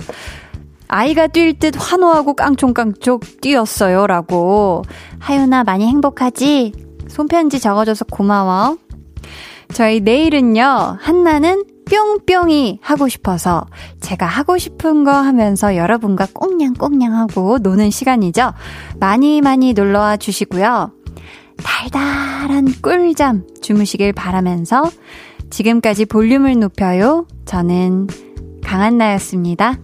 아이가 뛸 듯 환호하고 깡총깡총 뛰었어요. 라고. 하윤아, 많이 행복하지? 손편지 적어줘서 고마워. 저희 내일은요, 한나는 뿅뿅이 하고 싶어서 제가 하고 싶은 거 하면서 여러분과 꽁냥꽁냥 하고 노는 시간이죠. 많이 많이 놀러와 주시고요. 달달한 꿀잠 주무시길 바라면서 지금까지 볼륨을 높여요. 저는 강한나였습니다.